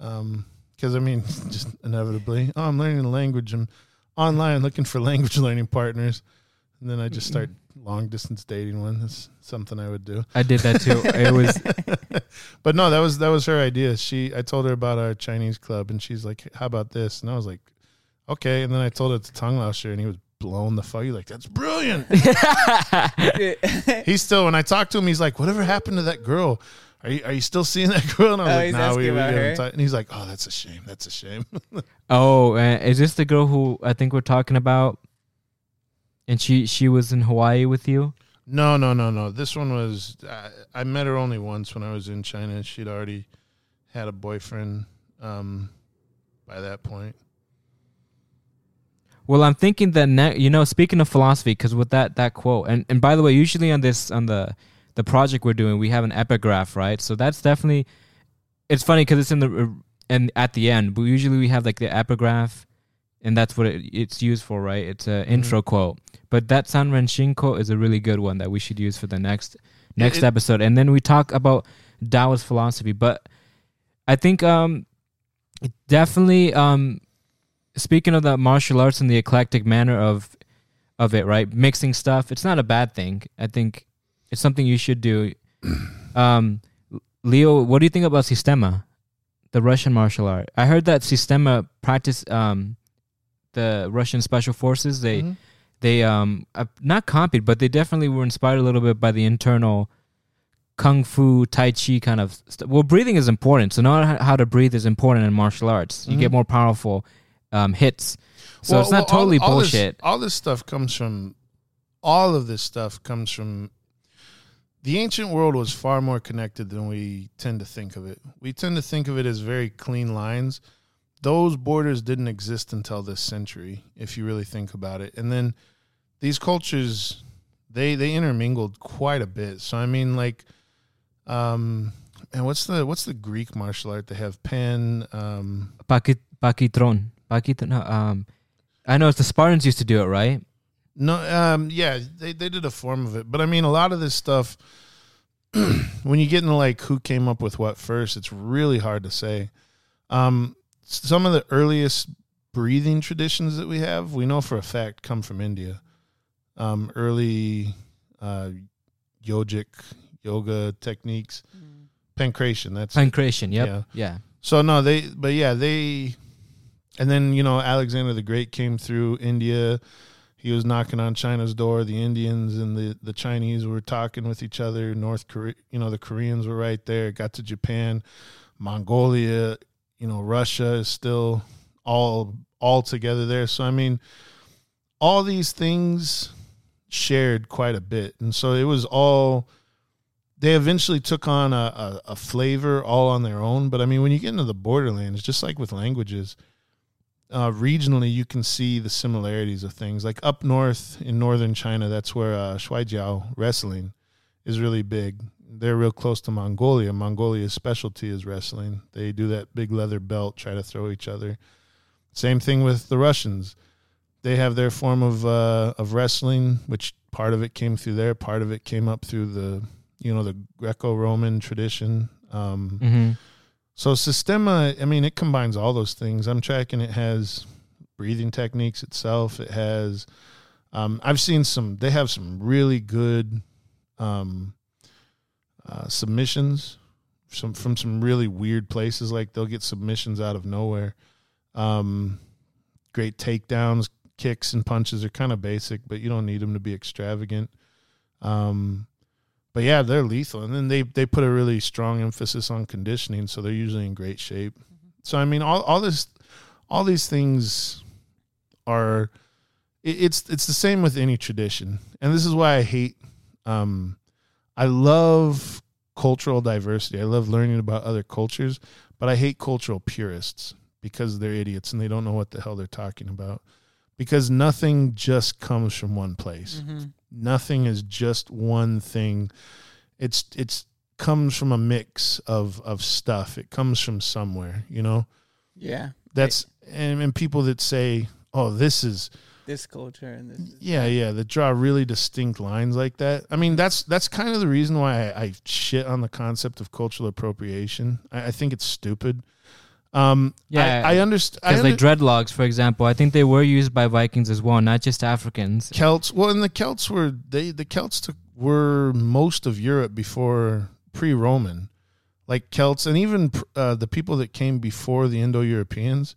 um, because I mean, [laughs] just inevitably, oh, I'm learning a language. I'm online looking for [laughs] language learning partners, and then I just start long distance dating one. That's something I would do. I did that too. It was But no, that was that was her idea. She I told her about our Chinese club, and she's like, "How about this?" And I was like, "Okay." And then I told it to Tongue Laoshi, and he was blown the fuck. He's like, "That's brilliant." [laughs] [laughs] he's still when I talk to him, he's like, "Whatever happened to that girl?" Are you, are you still seeing that girl? And I was Oh, like, he's "No, asking we, we about haven't her? talked." And he's like, "Oh, that's a shame. That's a shame." [laughs] Oh, uh, is this the girl who I think we're talking about? And she she was in Hawaii with you. no, no, no, no. This one was I, I met her only once when I was in China. She'd already had a boyfriend um, by that point. Well, I'm thinking that ne- you know, speaking of philosophy, because with that that quote, and and by the way, usually on this on the the project we're doing, we have an epigraph, right? So that's definitely it's funny because it's in the and at the end, but usually we have like the epigraph, and that's what it, it's used for, right? It's a intro quote. But that San Renshin quote is a really good one that we should use for the next next it- episode, and then we talk about Taoist philosophy. But I think um definitely um speaking of the martial arts and the eclectic manner of of it, right? Mixing stuff, it's not a bad thing. I think it's something you should do. [clears throat] Um, Leo, what do you think about Systema, the Russian martial art? I heard that Systema practice um, the Russian special forces. They Mhm. they um uh, not copied, but they definitely were inspired a little bit by the internal kung fu, tai chi kind of stuff. Well, breathing is important. So knowing how- to breathe is important in martial arts. You get Mhm. more powerful um, hits. So Well, it's not well, all- totally all this- bullshit. all this stuff comes from all of this stuff comes from the ancient world was far more connected than we tend to think of it. We tend to think of it as very clean lines. Those borders didn't exist until this century, if you really think about it. And then these cultures they they intermingled quite a bit. So I mean like um and what's the what's the Greek martial art they have? Pan um Pakit, pakitron. Pakit, no, um, I know it's the Spartans used to do it, right? No, um, yeah, they they did a form of it, but I mean, a lot of this stuff, [clears throat] when you get into like who came up with what first, it's really hard to say. Um, some of the earliest breathing traditions that we have, we know for a fact, come from India. Um, early uh, yogic yoga techniques, pankration. That's Pankration, yep. Yeah. Yeah. so no, they but yeah, they and then, you know, Alexander the Great came through India. He was knocking on China's door. The Indians and the, the Chinese were talking with each other. North Korea, you know, the Koreans were right there. Got to Japan, Mongolia, you know, Russia is still all all together there. So I mean, all these things shared quite a bit, and so it was all. They eventually took on a, a, a flavor all on their own, but I mean, when you get into the borderlands, just like with languages, uh, regionally you can see the similarities of things. Like up north in northern China, that's where uh, Shuaijiao wrestling is really big. They're real close to Mongolia. Mongolia's specialty is wrestling. They do that big leather belt, try to throw each other. Same thing with the Russians. They have their form of uh, of wrestling, which part of it came through there, part of it came up through the you know the Greco-Roman tradition. Um, Mm-hmm. So Systema, I mean, it combines all those things. I'm tracking. It has breathing techniques itself. It has. Um, I've seen some. They have some really good um, uh, submissions. Some from some really weird places. Like they'll get submissions out of nowhere. Um, great takedowns, kicks, and punches are kind of basic, but you don't need them to be extravagant. Um, but yeah, they're lethal, and then they they put a really strong emphasis on conditioning, so they're usually in great shape. So I mean, all all this, all these things are, it, it's it's the same with any tradition, and this is why I hate. Um, I love cultural diversity. I love learning about other cultures, but I hate cultural purists because they're idiots and they don't know what the hell they're talking about. Because nothing just comes from one place mm-hmm. nothing is just one thing it's it's comes from a mix of of stuff it comes from somewhere you know Yeah. that's and, and people that say oh this is this culture and this. Yeah, yeah, that draw really distinct lines like that. I mean, that's that's kind of the reason why I, I shit on the concept of cultural appropriation. I, I think it's stupid. Um, Yeah, I, I understand. Because like dreadlocks, for example, I think they were used by Vikings as well, not just Africans. Celts. Well, and the Celts were they the Celts took, were most of Europe before pre-Roman, like Celts, and even uh, the people that came before the Indo-Europeans.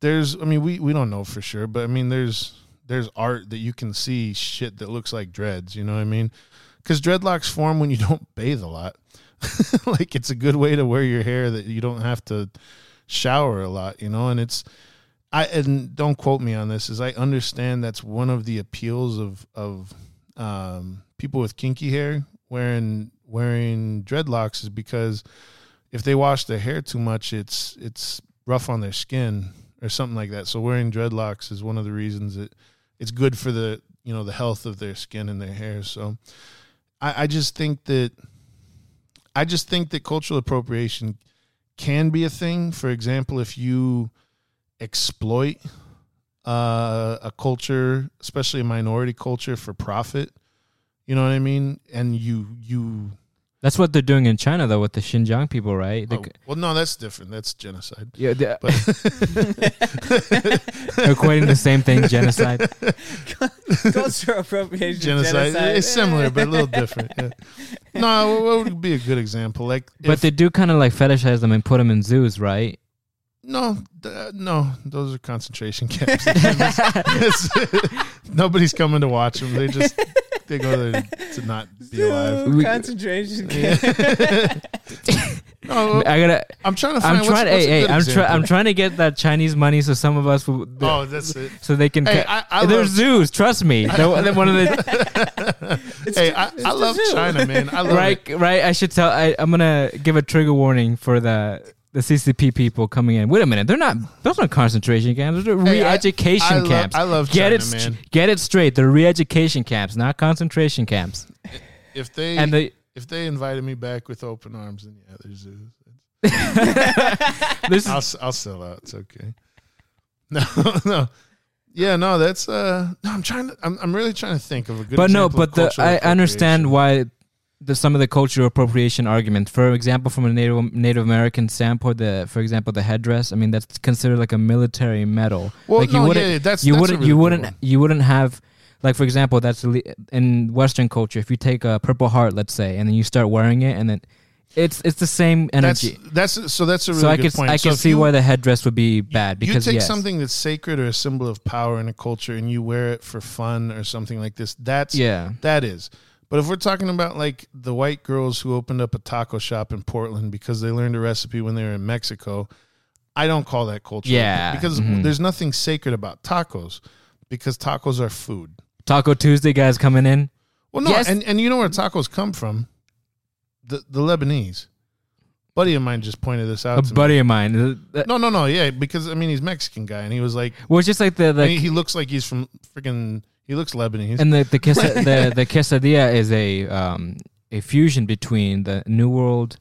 There's, I mean, we we don't know for sure, but I mean, there's there's art that you can see shit that looks like dreads. You know what I mean? Because dreadlocks form when you don't bathe a lot. [laughs] like it's a good way to wear your hair that you don't have to shower a lot. You know, and it's I and don't quote me on this. Is I understand that's one of the appeals of of um, people with kinky hair wearing wearing dreadlocks is because if they wash their hair too much, it's it's rough on their skin or something like that. So wearing dreadlocks is one of the reasons that it's good for the you know the health of their skin and their hair. So I, I just think that I just think that cultural appropriation can be a thing. For example, if you exploit uh, a culture, especially a minority culture, for profit, you know what I mean, and you you That's what they're doing in China, though, with the Xinjiang people, right? Oh, c- well, no, that's different. That's genocide. yeah, they- But [laughs] equating the same thing, genocide. [laughs] Cultural appropriation. genocide, Genocide. it's similar, but a little different. Yeah. [laughs] No, what would be a good example? Like, But if- they do kind of like fetishize them and put them in zoos, right? No, th- no, those are concentration camps. Nobody's coming to watch them. They just [laughs] they go there to not be alive. Zoo, We- concentration Yeah. camp. [laughs] no, I gotta. I'm trying to find. I'm trying. what's Hey, hey, I'm trying. I'm trying to get that Chinese money so some of us will. Oh, that's it. so they can. Hey, ca- I, I There's love. zoos. Trust me. [laughs] They're- they're one of the Hey, I, I love zoo. China, man. I love right, it. right. I should tell. I, I'm gonna give a trigger warning for the the CCP people coming in. Wait a minute. They're not. Those aren't concentration camps. They're Hey, I- re-education I love- camps. I love get China, it. man. Get it straight. They're re-education camps, not concentration camps. If they And the if they invited me back with open arms, then yeah, there's a, [laughs] this I'll I'll sell out. It's okay. [laughs] No, [laughs] no. Yeah, no, that's uh no, I'm trying to I'm, I'm really trying to think of a good but no, but the I understand why the some of the cultural appropriation arguments. For example, from a Native Native American standpoint, the for example the headdress. I mean, that's considered like a military medal. Well, like no, you wouldn't yeah, that's you that's wouldn't really you wouldn't one. you wouldn't have like for example that's in Western culture. If you take a Purple Heart, let's say, and then you start wearing it, and then it's it's the same energy. that's so that's a really so I good can point. I So can see you- why the headdress would be bad because you take yes. something that's sacred or a symbol of power in a culture and you wear it for fun or something like this. That's yeah. that is. But if we're talking about like the white girls who opened up a taco shop in Portland because they learned a recipe when they were in Mexico, I don't call that culture. Yeah, Because mhm. there's nothing sacred about tacos because tacos are food. Taco Tuesday guys coming in. Well, no, Yes. and, and you know where tacos come from? The the Lebanese. Buddy of mine just pointed this out A buddy me. of mine. No, no, no, yeah, because I mean he's Mexican guy and he was like, Well, it's just like the the he, he looks like he's from freaking he looks Lebanese. and the the quesa, [laughs] the the quesadilla is a um a fusion between the New World,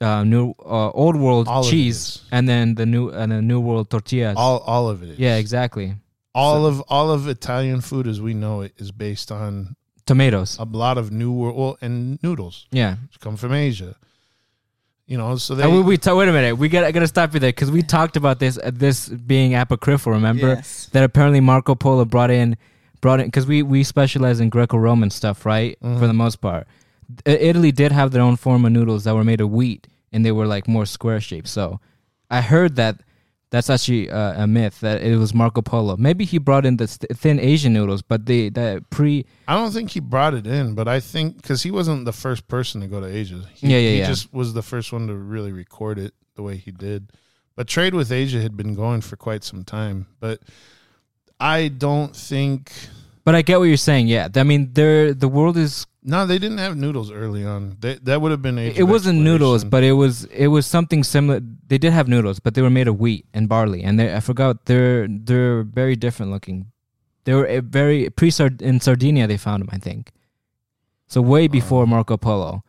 uh, new uh, Old World All of it cheese is. and then the new and the New World tortillas. all all of it is. yeah, exactly. All of all of Italian food as we know it is based on Tomatoes. a lot of new world well, and noodles Yeah. which come from Asia. You know, so they And we, we ta- wait a minute. We got I gotta stop you there because we talked about this uh, this being apocryphal. Remember Yes. that apparently Marco Polo brought in brought in because we we specialize in Greco-Roman stuff, right? Mhm. For the most part, Italy did have their own form of noodles that were made of wheat and they were like more square shaped. So I heard that that's actually uh, a myth that it was Marco Polo. Maybe he brought in the th- thin Asian noodles, but the the pre I don't think he brought it in, but I think because he wasn't the first person to go to Asia. He, Yeah, yeah, He yeah. just was the first one to really record it the way he did. But trade with Asia had been going for quite some time. But I don't think. But I get what you're saying. Yeah, I mean, there the world is No, they didn't have noodles early on. They, that would have been it wasn't noodles, but it was it was something similar. They did have noodles, but they were made of wheat and barley, and they, I forgot they're they're very different looking. They were uh, very pre in Sardinia. They found them, I think. So way before Oh. Marco Polo,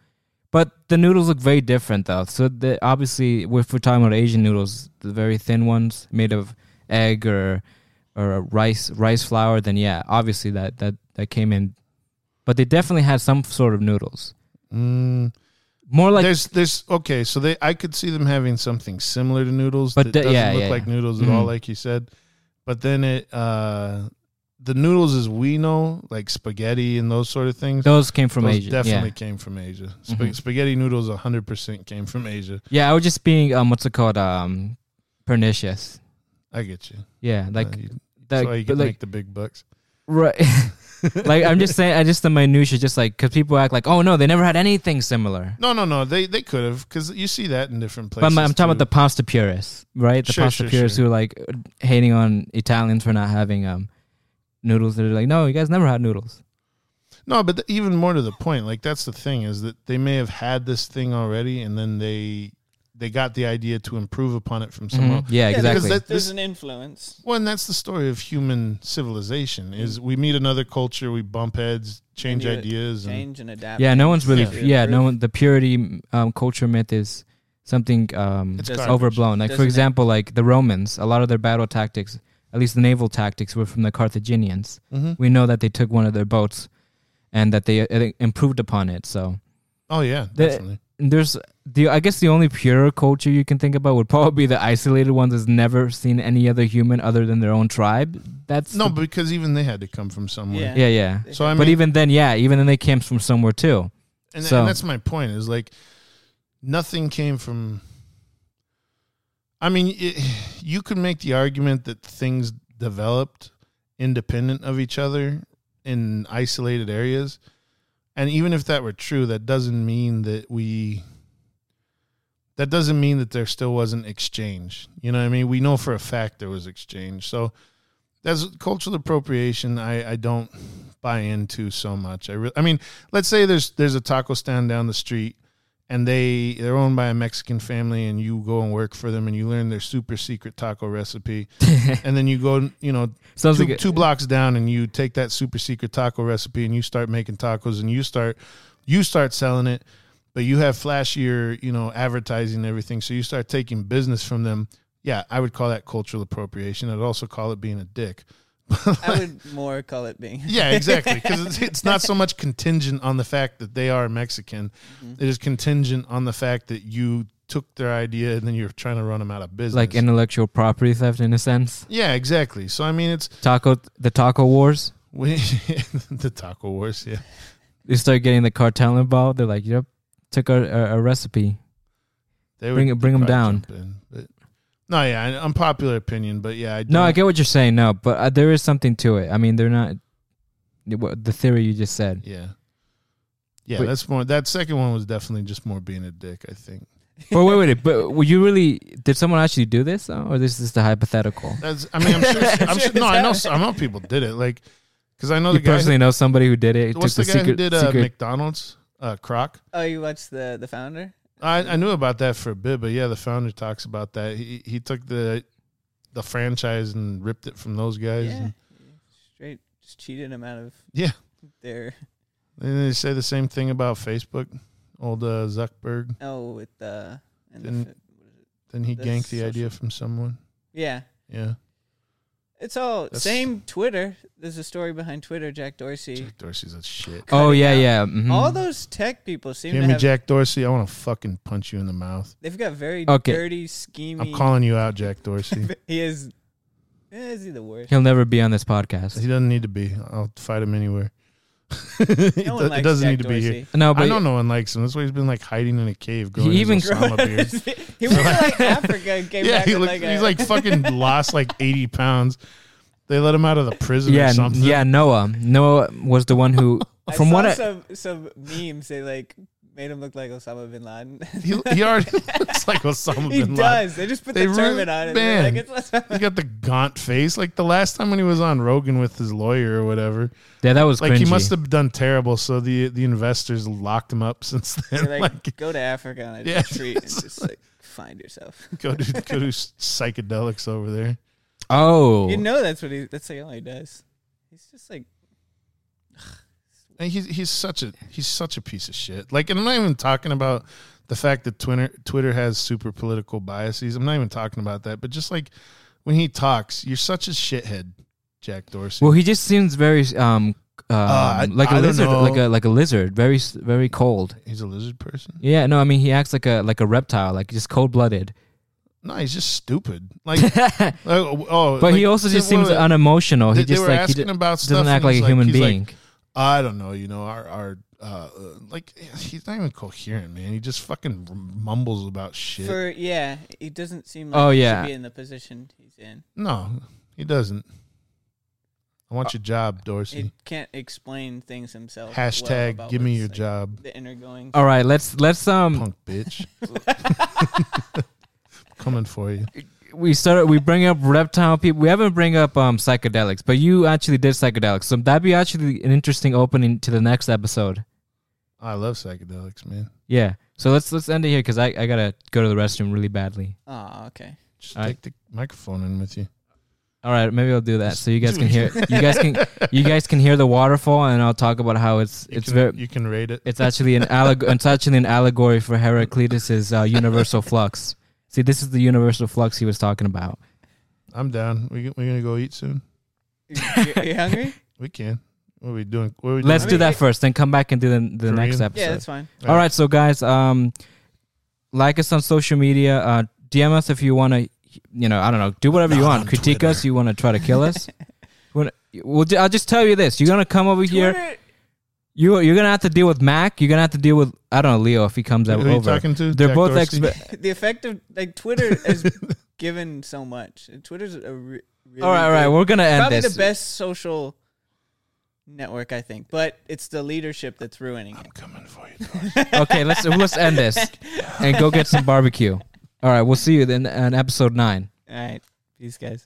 but the noodles look very different though. So the obviously, if we're talking about Asian noodles, the very thin ones made of egg or or a rice rice flour, then yeah, obviously that that that came in. But they definitely had some sort of noodles. Mm, More like there's there's okay, so they I could see them having something similar to noodles, But that the- doesn't yeah, look yeah, like yeah. noodles at all, Mhm. like you said. But then it uh the noodles as we know, like spaghetti and those sort of things, those came from those Asia. definitely yeah. came from Asia. Sp- Mhm. Spaghetti noodles, hundred percent came from Asia. Yeah, I was just being um, what's it called? Um, pernicious. I get you. Yeah, like Uh, you- that. that's why you but can like make the big bucks. right. [laughs] like I'm just saying, I just the minutia, just like because people act like, oh no, they never had anything similar. No, no, no. They they could have because you see that in different But places. I'm, I'm talking about the pasta purists, right? The Sure, pasta sure, purists sure. who are like hating on Italians for not having um noodles. They're like, no, you guys never had noodles. No, but the, even more to the point, like that's the thing is that they may have had this thing already, and then they they got the idea to improve upon it from someone. Mhm. Yeah, Yeah, exactly. that- There's this- an influence. Well, and that's the story of human civilization: is we meet another culture, we bump heads, change And ideas, Change and adapt. yeah, no one's really. Yeah. Yeah, no one. The purity um, culture myth is something um, It's overblown. Like for Doesn't it- example, like the Romans, a lot of their battle tactics, at least the naval tactics, were from the Carthaginians. Mhm. We know that they took one of their boats, and that they uh, improved upon it. So oh yeah, The- definitely. there's the I guess the only pure culture you can think about would probably be the isolated ones that's never seen any other human other than their own tribe. That's No, the- because even they had to come from somewhere. Yeah. yeah, yeah. So I mean, but even then, yeah, even then they came from somewhere too. and, so- and that's my point is like nothing came from. I mean, it, you could make the argument that things developed independent of each other in isolated areas. And even if that were true, that doesn't mean that we that doesn't mean that there still wasn't exchange. You know what I mean? We know for a fact there was exchange. So that's cultural appropriation I, I don't buy into so much. I really I mean, let's say there's there's a taco stand down the street and they they're owned by a Mexican family and you go and work for them and you learn their super secret taco recipe [laughs] and then you go you know two, like two blocks down and you take that super secret taco recipe and you start making tacos and you start you start selling it but you have flashier you know advertising and everything so you start taking business from them yeah i would call that cultural appropriation i'd also call it being a dick [laughs] I would more call it being. yeah exactly because it's, [laughs] it's not so much contingent on the fact that they are mexican Mm-hmm. it is contingent on the fact that you took their idea and then you're trying to run them out of business like intellectual property theft in a sense. yeah exactly so i mean it's Taco, the taco wars. we, [laughs] the taco wars yeah They start getting the cartel involved. They're like, yep, took a, our, our recipe. They Bring it- bring 'em probably down. but no, yeah, an unpopular opinion, but yeah, I No, I get what you're saying. No, but uh, there is something to it. I mean, they're not the theory you just said. Yeah, yeah, But- that's more. That second one was definitely just more being a dick. I think [laughs] but wait, wait, but were you really? Did someone actually do this, though, or this is the hypothetical? that's. I mean, I'm sure. [laughs] I'm sure no, I know. I know people did it. Like, because I know You the guy. personally know somebody who did it. Who, what's the, took guy secret, who did uh, secret- McDonald's? Uh, Kroc. Oh, you watched the the founder? I, I knew about that for a bit, but yeah, the founder talks about that. He he took the the franchise and ripped it from those guys. Yeah. And, Straight just cheated him out of yeah, their and they say the same thing about Facebook. Old uh, Zuckerberg. oh with the and the, Then he The ganked the idea from someone. yeah. Yeah. It's all That's- same Twitter. There's a story behind Twitter. Jack Dorsey. Jack Dorsey's a shit. Oh yeah, out yeah. mhm. All those tech people seem Hear to me, have. Jack Dorsey. I want to fucking punch you in the mouth. They've got very Okay. dirty, schemy. I'm calling you out, Jack Dorsey. [laughs] he is. eh, Is he the worst? He'll never be on this podcast. he doesn't need to be. I'll fight him anywhere. [laughs] No it, one do- it doesn't Jack need to be here. Dorsey. No, but I know no one likes him. That's why he's been like hiding in a cave. Growing [laughs] He even even- Osama beard. he went to like [laughs] Africa and came Yeah, back he with looked, like a, he's like fucking lost like 80 pounds. They let him out of the prison yeah, or something. yeah. Noah, Noah was the one who, I from saw what I, some some memes they like made him look like Osama bin Laden. [laughs] He, he already looks like Osama he bin Laden. does. They just put They the really- turban on it. and they're man. Like, it's He got the gaunt face. Like the last time when he was on Rogan with his lawyer or whatever. yeah, that was Like cringy. he must have done terrible. So the the investors locked him up [laughs] since then. They're like, like go to Africa on a Yeah. retreat and just like [laughs] find yourself. go do go do psychedelics over there. Oh, You know that's what he. That's like all he does. He's just like And he's he's such a he's such a piece of shit. Like, and I'm not even talking about the fact that Twitter Twitter has super political biases. I'm not even talking about that. But just like when he talks, you're such a shithead. Jack Dorsey. Well, he just seems very um, um I- like a I lizard, like a like a lizard, very very cold. he's a lizard person. Yeah, no, I mean he acts like a like a reptile, like just cold blooded. No, he's just stupid. Like, [laughs] like, oh, But he also just seems unemotional. They, He they just were like he d- doesn't act like a human he's being. I don't know. You know, our our uh, uh, like he's not even coherent, man. He just fucking mumbles about shit. For yeah, he doesn't seem like Oh, he yeah. should be in the position he's in. no, he doesn't. I Uh, want your job, Dorsey. He can't explain things himself. Hashtag about give me your like, job, The inner going. All right, let's let's um punk bitch. [laughs] [laughs] Coming for you. [laughs] we started we bring up reptile people. We haven't bring up um psychedelics, but you actually did psychedelics. So that'd be actually an interesting opening to the next episode. I love psychedelics, man. Yeah. So let's let's end it here because I, I gotta go to the restroom really badly. Oh, okay. Just All take right. the microphone in with you. All right, maybe I'll do that so you guys can hear [laughs] you guys can you guys can hear the waterfall and I'll talk about how it's You it's can, very you can rate it. it's actually an alleg- it's actually an allegory for Heraclitus's uh, universal flux. See, this is the universal flux he was talking about. I'm down. We we gonna go eat soon. You, you, you hungry? [laughs] We can. What are we doing? What are we Let's doing? do that first, then come back and do the the For next episode. yeah, that's fine. All right, so guys, um, like us on social media. Uh, DM us if you want to, you know, I don't know, do whatever you Not want. on Critique Twitter. us. You want to try to kill us. [laughs] Wanna- We'll, ju- I'll just tell you this: you're gonna come over here. Twitter- You you're gonna have to deal with Mac. You're gonna have to deal with I don't know Leo if he comes Who out are you over. talking to? They're Jack both Dorsey? expe- [laughs] the effect of like Twitter has [laughs] given so much. Twitter's a re- really All right, all right, good- we're gonna end probably this. the best social network, I think. But it's the leadership that's ruining it. I'm coming for you. Dorsey. [laughs] okay, let's let's end this and go get some barbecue. All right, we'll see you then on episode nine. All right, peace, guys.